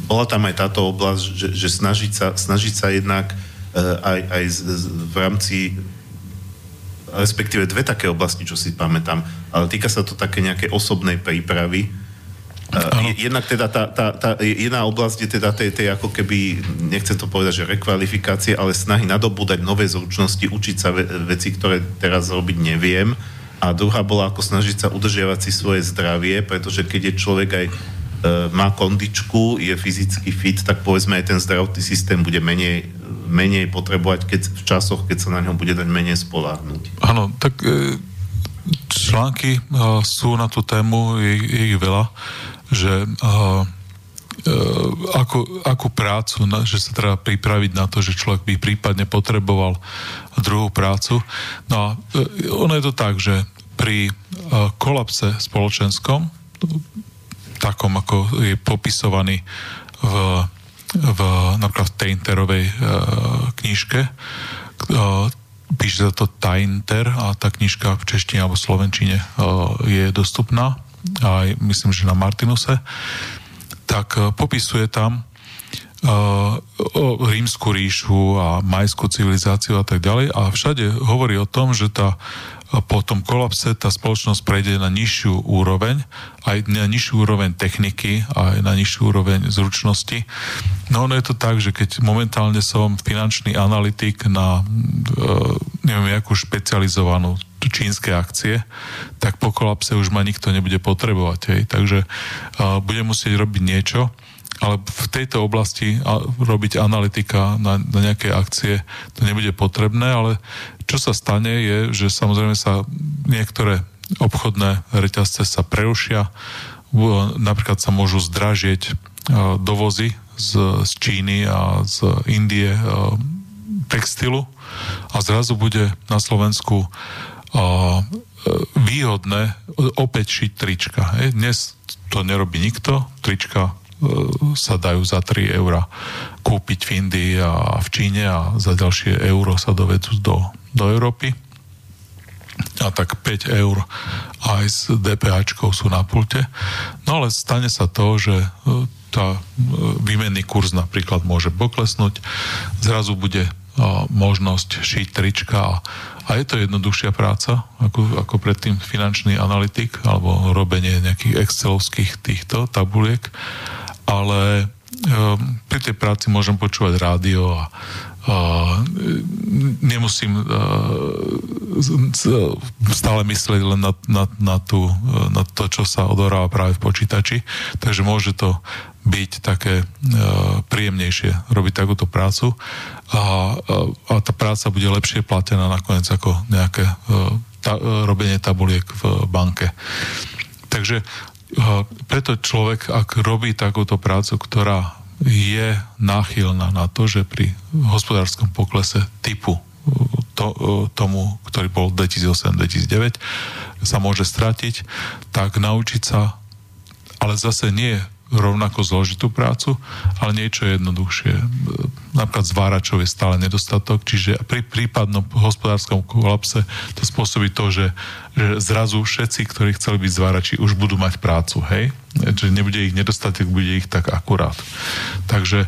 bola tam aj táto oblasť, že, že snažiť, sa, snažiť sa jednak uh, aj, aj z, z, v rámci respektíve dve také oblasti, čo si pamätám, ale týka sa to také nejakej osobnej prípravy. Uh, je- jednak teda tá, tá, tá jedna oblasť je teda tej, tej ako keby, nechcem to povedať, že rekvalifikácie, ale snahy nadobúdať nové zručnosti, učiť sa ve, veci, ktoré teraz robiť neviem. A druhá bola ako snažiť sa udržiavať si svoje zdravie, pretože keď je človek aj má kondičku, je fyzicky fit, tak povedzme aj ten zdravotný systém bude menej, menej potrebovať keď, v časoch, keď sa na ňom bude dať menej spoláhnuť. Áno, tak e, články e, sú na tú tému, je, ich veľa, že e, e, ako, akú prácu, na, že sa treba pripraviť na to, že človek by prípadne potreboval druhú prácu. No a e, ono je to tak, že pri e, kolapse spoločenskom takom, ako je popisovaný v, v napríklad v Tainterovej uh, knižke. Uh, píše sa to Tainter a tá knižka v češtine alebo v slovenčine uh, je dostupná aj myslím, že na Martinuse. Tak uh, popisuje tam o rímsku ríšu a majskú civilizáciu a tak ďalej a všade hovorí o tom, že tá po tom kolapse tá spoločnosť prejde na nižšiu úroveň, aj na nižšiu úroveň techniky, aj na nižšiu úroveň zručnosti. No ono je to tak, že keď momentálne som finančný analytik na e, neviem, jakú špecializovanú čínske akcie, tak po kolapse už ma nikto nebude potrebovať. Hej. Takže uh, budem musieť robiť niečo, ale v tejto oblasti robiť analytika na, na nejaké akcie to nebude potrebné, ale čo sa stane je, že samozrejme sa niektoré obchodné reťazce sa prerušia, napríklad sa môžu zdražieť dovozy z, z Číny a z Indie textilu. A zrazu bude na Slovensku výhodné opäť šiť trička. Dnes to nerobí nikto, trička sa dajú za 3 eurá kúpiť v Indii a v Číne a za ďalšie euro sa dovedú do, do Európy. A tak 5 eur aj s DPAčkou sú na pulte. No ale stane sa to, že e, tá e, výmenný kurz napríklad môže poklesnúť, zrazu bude e, možnosť šiť trička a je to jednoduchšia práca ako, ako predtým finančný analytik alebo robenie nejakých excelovských týchto tabuliek ale um, pri tej práci môžem počúvať rádio a Uh, nemusím uh, stále myslieť len na, na, na, tú, na to, čo sa odohráva práve v počítači, takže môže to byť také uh, príjemnejšie robiť takúto prácu a, a tá práca bude lepšie platená nakoniec ako nejaké ta, robenie tabuliek v banke. Takže preto človek, ak robí takúto prácu, ktorá je náchylná na to, že pri hospodárskom poklese typu to, tomu, ktorý bol 2008-2009, sa môže stratiť, tak naučiť sa, ale zase nie rovnako zložitú prácu, ale niečo jednoduchšie. Napríklad zváračov je stále nedostatok, čiže pri prípadnom hospodárskom kolapse to spôsobí to, že, že zrazu všetci, ktorí chceli byť zvárači, už budú mať prácu, hej? Že nebude ich nedostatok, bude ich tak akurát. Takže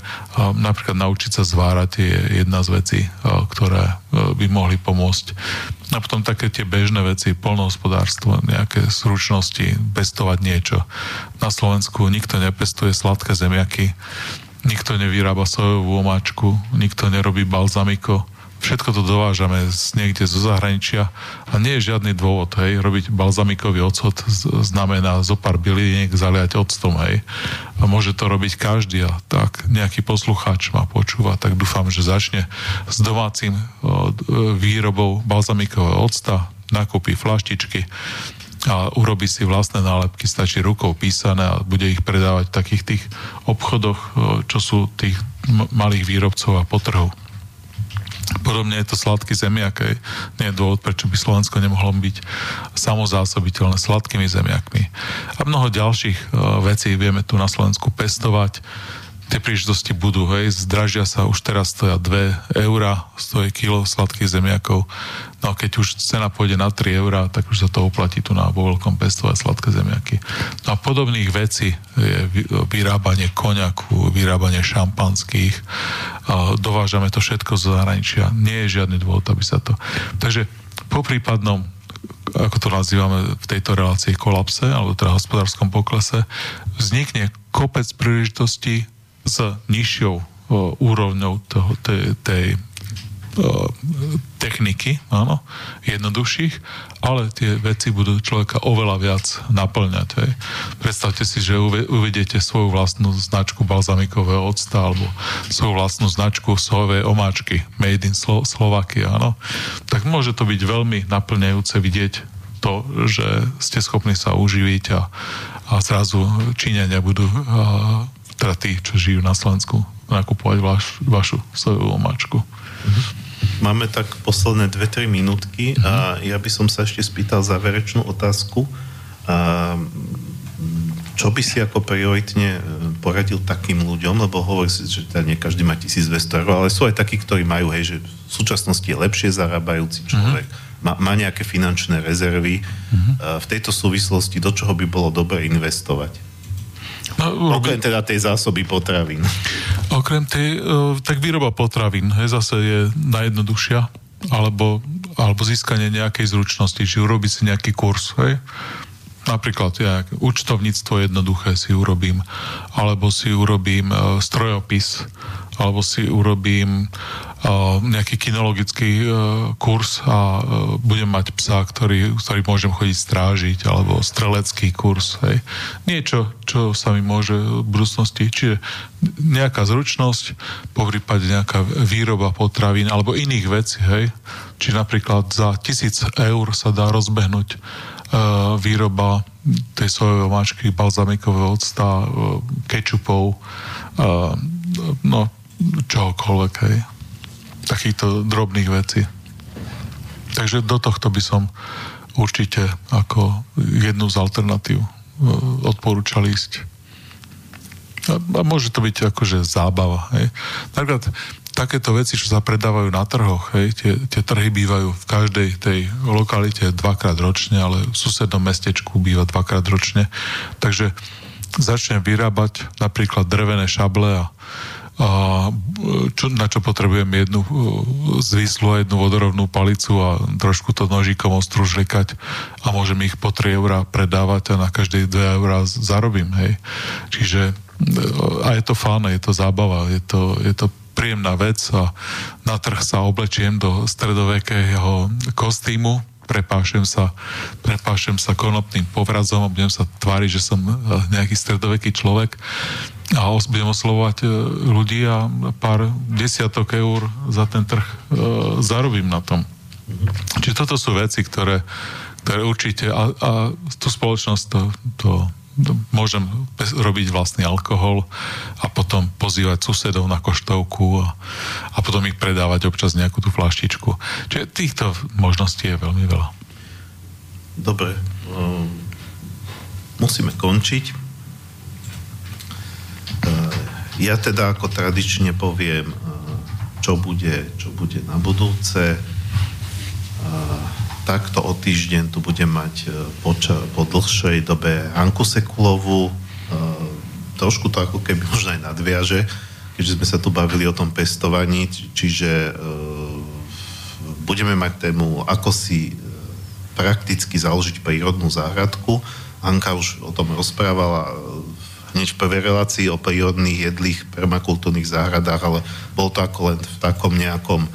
napríklad naučiť sa zvárať je jedna z vecí, ktoré by mohli pomôcť a potom také tie bežné veci, polnohospodárstvo, nejaké zručnosti, pestovať niečo. Na Slovensku nikto nepestuje sladké zemiaky, nikto nevyrába sojovú omáčku, nikto nerobí balzamiko, všetko to dovážame z niekde zo zahraničia a nie je žiadny dôvod, hej, robiť balzamikový ocot znamená zo pár byliniek zaliať octom, hej. A môže to robiť každý a tak nejaký poslucháč ma počúva, tak dúfam, že začne s domácim výrobou balzamikového octa, nakúpi flaštičky, a urobí si vlastné nálepky, stačí rukou písané a bude ich predávať v takých tých obchodoch, čo sú tých malých výrobcov a potrhov. Podobne je to sladký zemiak. Aj. Nie je dôvod, prečo by Slovensko nemohlo byť samozásobiteľné sladkými zemiakmi. A mnoho ďalších uh, vecí vieme tu na Slovensku pestovať tie príležitosti budú, hej, zdražia sa, už teraz stoja 2 eurá, stojí kilo sladkých zemiakov, no a keď už cena pôjde na 3 eurá, tak už sa to oplatí tu na veľkom pestovať sladké zemiaky. No a podobných vecí je vyrábanie koňaku, vyrábanie šampanských, dovážame to všetko z zahraničia, nie je žiadny dôvod, aby sa to... Takže po prípadnom ako to nazývame v tejto relácii kolapse, alebo teda hospodárskom poklese, vznikne kopec príležitostí s nižšou úrovňou toho, tej, tej techniky, áno, jednoduchších, ale tie veci budú človeka oveľa viac naplňať. Hej. Predstavte si, že uvedete svoju vlastnú značku balzamikového octa alebo svoju vlastnú značku sojovej omáčky Made in Slo- Slovakia, áno. Tak môže to byť veľmi naplňajúce vidieť to, že ste schopní sa uživiť a, a zrazu Číňania budú a, teda tí, čo žijú na Slovensku, nakupovať vaš, vašu sojovú omáčku. Máme tak posledné 2-3 minútky a ja by som sa ešte spýtal záverečnú otázku. A čo by si ako prioritne e, poradil takým ľuďom, lebo hovorí si, že teda nie každý má 1200 eur, ale sú aj takí, ktorí majú, hej, že v súčasnosti je lepšie zarábajúci človek, má, má nejaké finančné rezervy. Uh, v tejto súvislosti do čoho by bolo dobre investovať? No, Okrem teda tej zásoby potravín. Okrem tej, e, tak výroba potravín hej, zase je najjednoduchšia, alebo, alebo získanie nejakej zručnosti, či urobiť si nejaký kurz, hej. Napríklad ja, účtovníctvo jednoduché si urobím, alebo si urobím uh, strojopis, alebo si urobím uh, nejaký kinologický uh, kurz a uh, budem mať psa, ktorý, ktorý môžem chodiť strážiť, alebo strelecký kurz. Hej. Niečo, čo sa mi môže v budúcnosti, čiže nejaká zručnosť, po prípade nejaká výroba potravín alebo iných vecí, hej. Či napríklad za tisíc eur sa dá rozbehnúť uh, výroba tej sojovej mačky, balzamikového octa, kečupov, no čohokoľvek, hej. Takýchto drobných vecí. Takže do tohto by som určite ako jednu z alternatív uh, odporúčal ísť. A, a môže to byť akože zábava. Hej. Napríklad takéto veci, čo sa predávajú na trhoch, hej, tie, tie trhy bývajú v každej tej lokalite dvakrát ročne, ale v susednom mestečku býva dvakrát ročne. Takže začnem vyrábať napríklad drevené šable a a čo, na čo potrebujem jednu uh, zvislu a jednu vodorovnú palicu a trošku to nožíkom ostružlikať a môžem ich po 3 eurá predávať a na každej 2 eurá zarobím, hej. Čiže uh, a je to fán, je to zábava, je to, je to príjemná vec a na trh sa oblečiem do stredovekého kostýmu, prepášem sa, prepášem sa konopným povrazom a budem sa tváriť, že som nejaký stredoveký človek a budem oslovovať e, ľudí a pár desiatok eur za ten trh e, zarobím na tom. Čiže toto sú veci, ktoré, ktoré určite a, a tú spoločnosť to, to, to môžem robiť vlastný alkohol a potom pozývať susedov na koštovku a, a potom ich predávať občas nejakú tú flaštičku. Čiže týchto možností je veľmi veľa. Dobre. Um, musíme končiť. Uh, ja teda ako tradične poviem, uh, čo bude, čo bude na budúce. Uh, takto o týždeň tu budem mať poča- po dlhšej dobe Anku Sekulovú. Trošku to ako keby možno aj nadviaže, keďže sme sa tu bavili o tom pestovaní, či- čiže budeme mať tému, ako si prakticky založiť prírodnú záhradku. Anka už o tom rozprávala v prvej relácii o prírodných jedlých permakultúrnych záhradách, ale bol to ako len v takom nejakom e,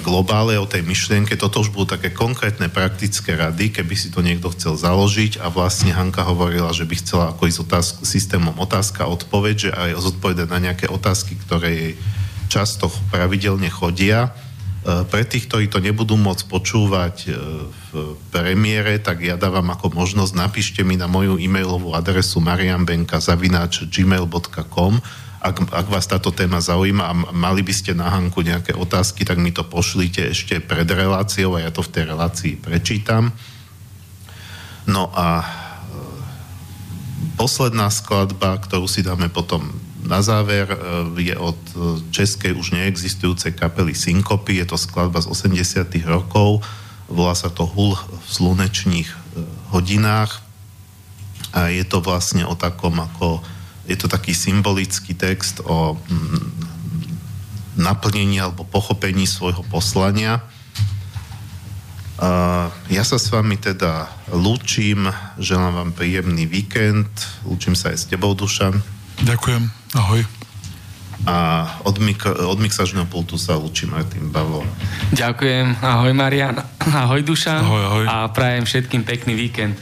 globále o tej myšlienke. Toto už budú také konkrétne praktické rady, keby si to niekto chcel založiť a vlastne Hanka hovorila, že by chcela ako ísť otázk, systémom otázka odpoveď, že aj zodpovedať na nejaké otázky, ktoré jej často pravidelne chodia. E, Pre tých, ktorí to nebudú môcť počúvať e, v premiére, tak ja dávam ako možnosť, napíšte mi na moju e-mailovú adresu marianbenka.gmail.com ak, ak vás táto téma zaujíma a mali by ste na Hanku nejaké otázky, tak mi to pošlite ešte pred reláciou a ja to v tej relácii prečítam. No a e, posledná skladba, ktorú si dáme potom na záver, e, je od e, českej už neexistujúcej kapely Syncopy. Je to skladba z 80 rokov. Volá sa to Hul v slunečných e, hodinách. A je to vlastne o takom ako... Je to taký symbolický text o mm, naplnení alebo pochopení svojho poslania. Ja sa s vami teda lúčim, želám vám príjemný víkend, lúčim sa aj s tebou, Dušan. Ďakujem, ahoj. A od, mik- od mixažného pultu sa lúči Martin Bavo. Ďakujem, ahoj Marian, ahoj Dušan Ahoj, ahoj. a prajem všetkým pekný víkend.